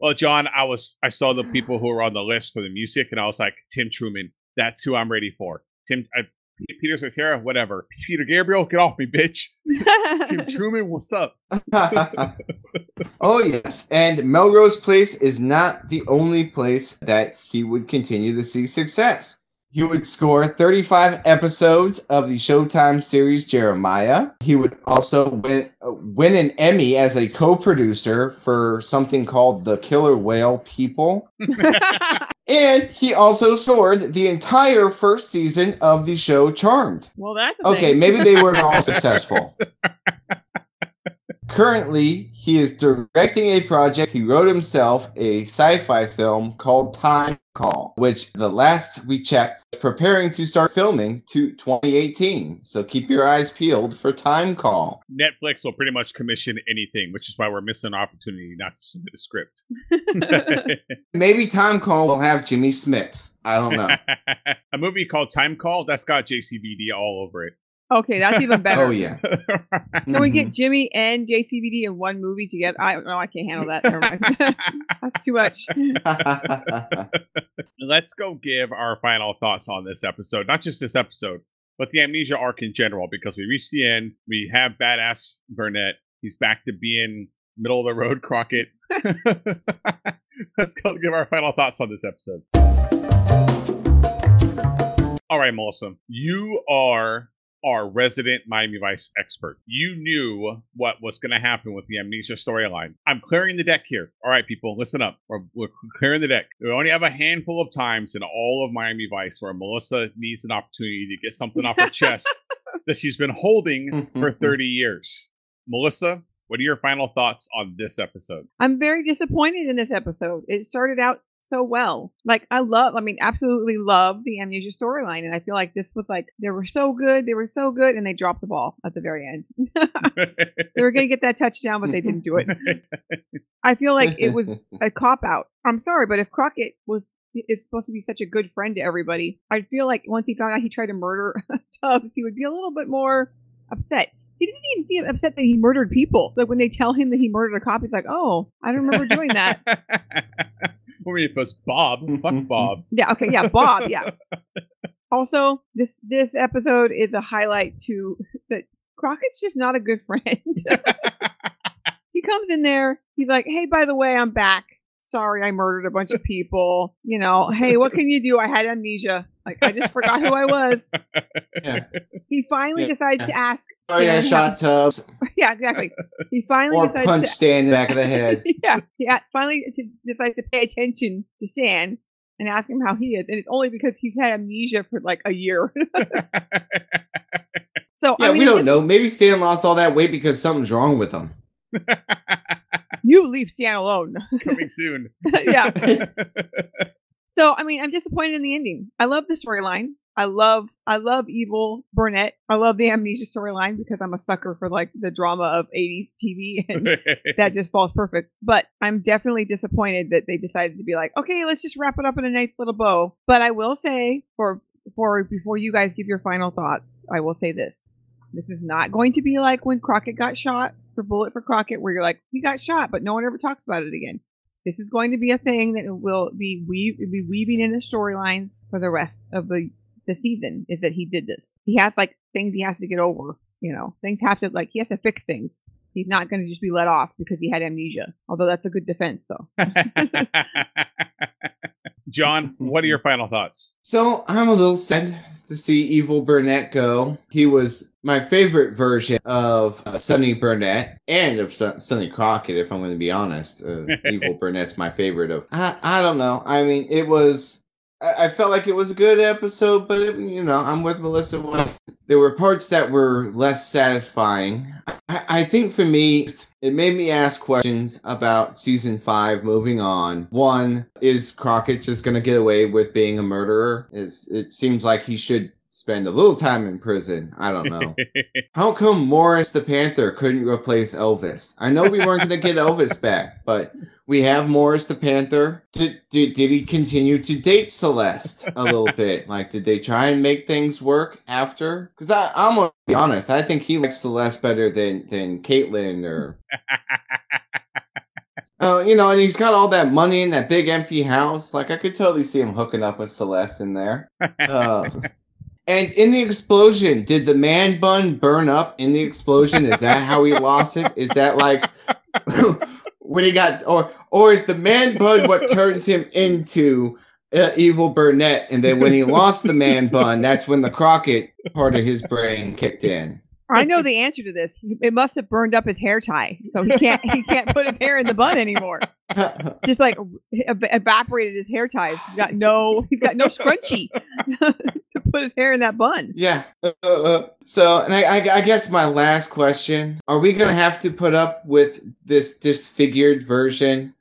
well, John, I was I saw the people who were on the list for the music, and I was like, Tim Truman, that's who I'm ready for. Tim, uh, Peter Cetera, whatever. Peter Gabriel, get off me, bitch. *laughs* Tim Truman, what's up? *laughs* oh yes, and Melrose Place is not the only place that he would continue to see success. He would score 35 episodes of the Showtime series Jeremiah. He would also win, win an Emmy as a co producer for something called The Killer Whale People. *laughs* and he also scored the entire first season of the show Charmed. Well, that's okay. Maybe they weren't all *laughs* successful. Currently, he is directing a project he wrote himself, a sci fi film called Time Call, which the last we checked, is preparing to start filming to 2018. So keep your eyes peeled for Time Call. Netflix will pretty much commission anything, which is why we're missing an opportunity not to submit a script. *laughs* *laughs* Maybe Time Call will have Jimmy Smits. I don't know. *laughs* a movie called Time Call, that's got JCVD all over it. Okay, that's even better. oh yeah. *laughs* Can we get mm-hmm. Jimmy and JCVD in one movie together? I no, I can't handle that. *laughs* that's too much. *laughs* Let's go give our final thoughts on this episode. Not just this episode, but the amnesia arc in general, because we reached the end. We have badass Burnett. He's back to being middle of the road Crockett. Let's go give our final thoughts on this episode. All right, Melissa, you are our resident Miami Vice expert. You knew what was going to happen with the amnesia storyline. I'm clearing the deck here. All right, people, listen up. We're, we're, clearing the deck. We only have a handful of times in all of Miami Vice where Melissa needs an opportunity to get something off her chest *laughs* that she's been holding mm-hmm, for mm-hmm. 30 years. Melissa, what are your final thoughts on this episode? I'm very disappointed in this episode. It started out so well. Like I love, I mean, absolutely love the amnesia storyline, and I feel like this was like they were so good, they were so good, and they dropped the ball at the very end. *laughs* they were gonna get that touchdown, but they didn't do it. I feel like it was *laughs* a cop out. I'm sorry, but if Crockett was is supposed to be such a good friend to everybody, I feel like once he found out he tried to murder *laughs* Tubbs, he would be a little bit more upset. he didn't even seem upset that he murdered people. Like when they tell him that he murdered a cop, he's like, "Oh, I don't remember doing that." I mean, if it was Bob, mm-hmm, fuck mm-hmm. Bob. Yeah. Okay. Yeah. Bob. Yeah. *laughs* also, this this episode is a highlight to *laughs* that Crockett's just not a good friend. *laughs* he comes in there. He's like, "Hey, by the way, I'm back. Sorry, I murdered a bunch of people. You know, hey, what can you do? I had amnesia. Like, I just forgot who I was." *laughs* Yeah. He finally Yeah. decides to ask. Yeah, Stan shot Tubbs *laughs* yeah, exactly. He finally or decides punch to Stan in the back of the *laughs* head. yeah, yeah. Finally, to, decides to pay attention to Stan and ask him how he is, and it's only because he's had amnesia for like a year. so Yeah, I mean, we don't know. Maybe Stan lost all that weight because something's wrong with him. You leave Stan alone. Coming soon. yeah. So I mean, I'm disappointed in the ending. I love the storyline. I love, I love evil Burnett. I love the amnesia storyline because I'm a sucker for like the drama of 80s TV *laughs* and that just falls perfect. But I'm definitely disappointed that they decided to be like, okay, let's just wrap it up in a nice little bow. But I will say, for for before you guys give your final thoughts, I will say this: this is not going to be like when Crockett got shot for Bullet for Crockett, where you're like, he got shot, but no one ever talks about it again. This is going to be a thing that will be weave be weaving in the storylines for the rest of the the season. Is that he did this? He has like things he has to get over. You know, things have to like he has to fix things. He's not going to just be let off because he had amnesia. Although that's a good defense, though. *laughs* *laughs* John, *laughs* what are your final thoughts? So I'm a little sad to see Evil Burnett go. He was my favorite version of uh, Sonny Burnett and of Son- Sonny Crockett, if I'm going to be honest. Uh, *laughs* Evil Burnett's my favorite of. I, I don't know. I mean, it was. I, I felt like it was a good episode, but it, you know, I'm with Melissa. There were parts that were less satisfying. I, I think for me, it made me ask questions about season five. Moving on, one is Crockett just going to get away with being a murderer? Is it seems like he should spend a little time in prison? I don't know. *laughs* How come Morris the Panther couldn't replace Elvis? I know we weren't going to get Elvis back, but we have Morris the Panther. Did, did, did he continue to date Celeste a little *laughs* bit? Like, did they try and make things work after? Because I'm going to be honest, I think he likes Celeste better than, than Caitlyn or. *laughs* Oh, you know, and he's got all that money in that big empty house. Like, I could totally see him hooking up with Celeste in there. Uh, *laughs* and in the explosion, did the man bun burn up in the explosion? Is that how he lost it? Is that like when he got, or or is the man bun what turns him into uh, evil Burnett? And then when he lost the man bun, that's when the Crockett part of his brain kicked in. I know the answer to this. It must have burned up his hair tie, so he can't he can't put his hair in the bun anymore. *laughs* Just like ev- evaporated his hair ties. He's got no he's got no scrunchie *laughs* put his hair in that bun. Yeah. Uh, uh, so, and I, I, I guess my last question: Are we gonna have to put up with this disfigured version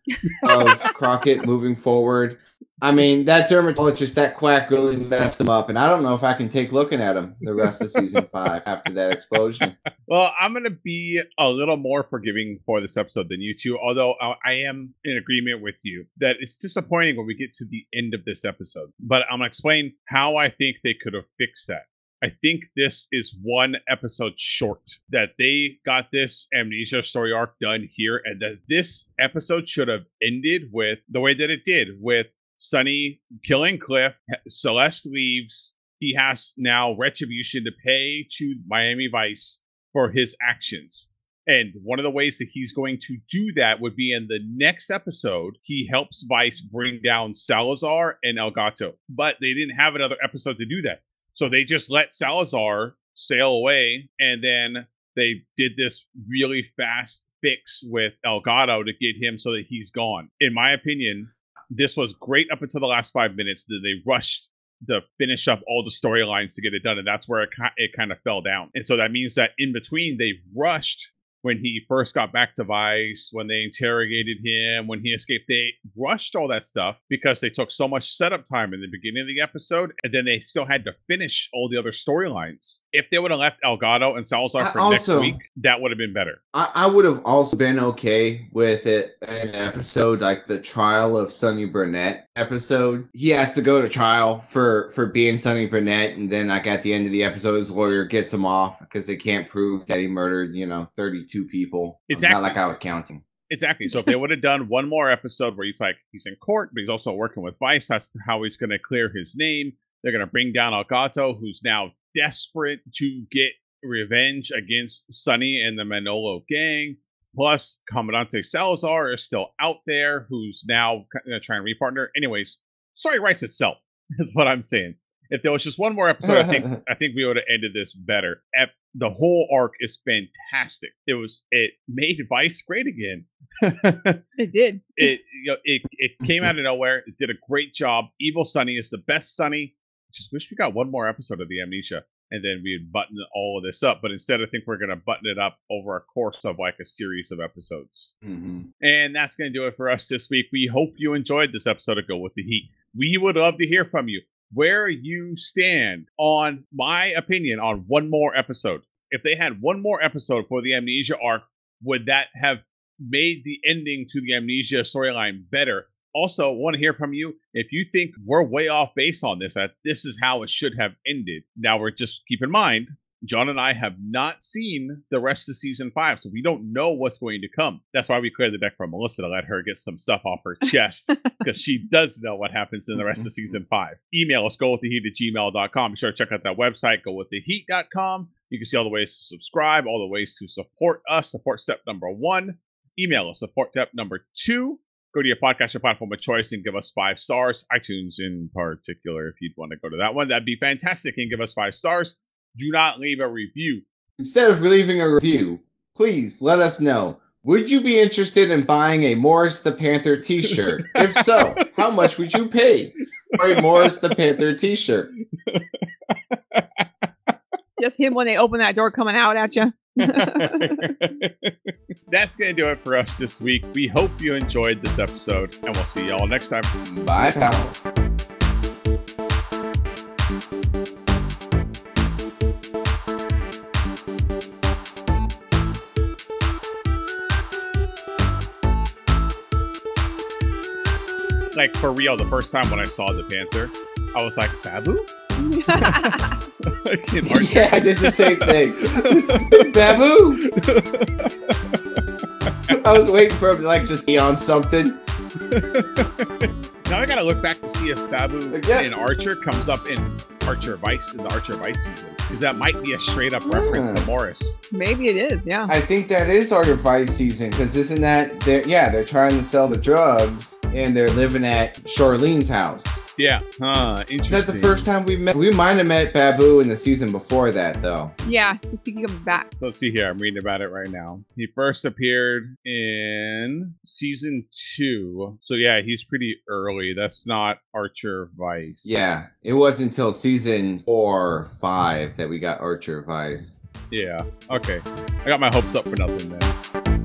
of *laughs* Crockett moving forward? I mean, that dermatologist, that quack, really messed him up, and I don't know if I can take looking at him the rest of season *laughs* five after that explosion. Well, I'm going to be a little more forgiving for this episode than you two, although I I am in agreement with you that it's disappointing when we get to the end of this episode. But I'm going to explain how I think they could have fixed that. I think this is one episode short that they got this amnesia story arc done here, and that this episode should have ended with the way that it did with Sonny killing Cliff. Celeste leaves. He has now retribution to pay to Miami Vice for his actions. And one of the ways that he's going to do that would be in the next episode. He helps Vice bring down Salazar and Elgato, but they didn't have another episode to do that. So they just let Salazar sail away and then they did this really fast fix with Elgato to get him so that he's gone. In my opinion, this was great up until the last five minutes. They rushed to finish up all the storylines to get it done, and that's where it, it kind of fell down. And so that means that in between, they rushed when he first got back to Vice, when they interrogated him, when he escaped. They rushed all that stuff because they took so much setup time in the beginning of the episode, and then they still had to finish all the other storylines. If they would have left Elgato and Salazar for also- next week, that would have been better. I, I would have also been okay with it an episode like the trial of Sonny Burnett episode. He has to go to trial for for being Sonny Burnett, and then like at the end of the episode, his lawyer gets him off because they can't prove that he murdered you know thirty two people. Exactly. Not like I was counting. Exactly. So if they would have done one more episode where he's like he's in court, but he's also working with Vice, that's how he's going to clear his name. They're going to bring down Elgato, who's now desperate to get revenge against Sonny and the Manolo gang. Plus, Comandante Salazar is still out there, who's now going to try and repartner. Anyways, sorry writes itself. *laughs* Is what I'm saying. If there was just one more episode, I think *laughs* I think we would have ended this better. Ep- the whole arc is fantastic. It was it made Vice great again. *laughs* It did. it you know, it it came out of nowhere. It did a great job. Evil Sonny is the best Sonny. Just wish we got one more episode of the Amnesia, and then we'd button all of this up. But instead, I think we're gonna button it up over a course of like a series of episodes. Mhm. And that's going to do it for us this week. We hope you enjoyed this episode of Go With the Heat. We would love to hear from you where you stand on my opinion on one more episode. If they had one more episode for the Amnesia arc, would that have made the ending to the Amnesia storyline better? Also, want to hear from you if you think we're way off base on this, that this is how it should have ended. Now, we're just keep in mind, John and I have not seen the rest of season five, so we don't know what's going to come. That's why we cleared the deck for Melissa to let her get some stuff off her chest *laughs* because she does know what happens in the rest of mm-hmm. season five. Email us, go with the heat at gmail.com. Be sure to check out that website, go with the heat.com. You can see all the ways to subscribe, all the ways to support us. Support step number one. Email us, support step number two. Go to your podcasting platform of choice and give us five stars. iTunes in particular, if you'd want to go to that one, that'd be fantastic. And give us five stars. Do not leave a review. Instead of leaving a review, please let us know. Would you be interested in buying a Morris the Panther t-shirt? *laughs* if so, how much would you pay for a Morris the Panther t-shirt? Just him when they open that door coming out at you. *laughs* That's going to do it for us this week. We hope you enjoyed this episode, and we'll see y'all next time. Bye, pals. Like, for real, the first time when I saw the Panther, I was like, Babu? Like, in Archer? Yeah, I did the same thing. it's *laughs* Babu. *laughs* I was waiting for him to like just be on something. now I gotta look back to see if Babu Yeah. in Archer comes up in Archer Vice in the Archer Vice season because that might be a straight up reference to Hmm. Morris. Maybe it is. Yeah. I think that is our Vice season because isn't that they're yeah they're trying to sell the drugs and they're living at Charlene's house. Yeah, huh? Interesting. Is that the first time we met? We might have met Babu in the season before that though. Yeah. I think he comes back. So let's see here. I'm reading about it right now. He first appeared in season two. So yeah, he's pretty early. That's not Archer Vice. Yeah, it wasn't until season four or five that we got Archer Vice. Yeah. Okay. I got my hopes up for nothing then.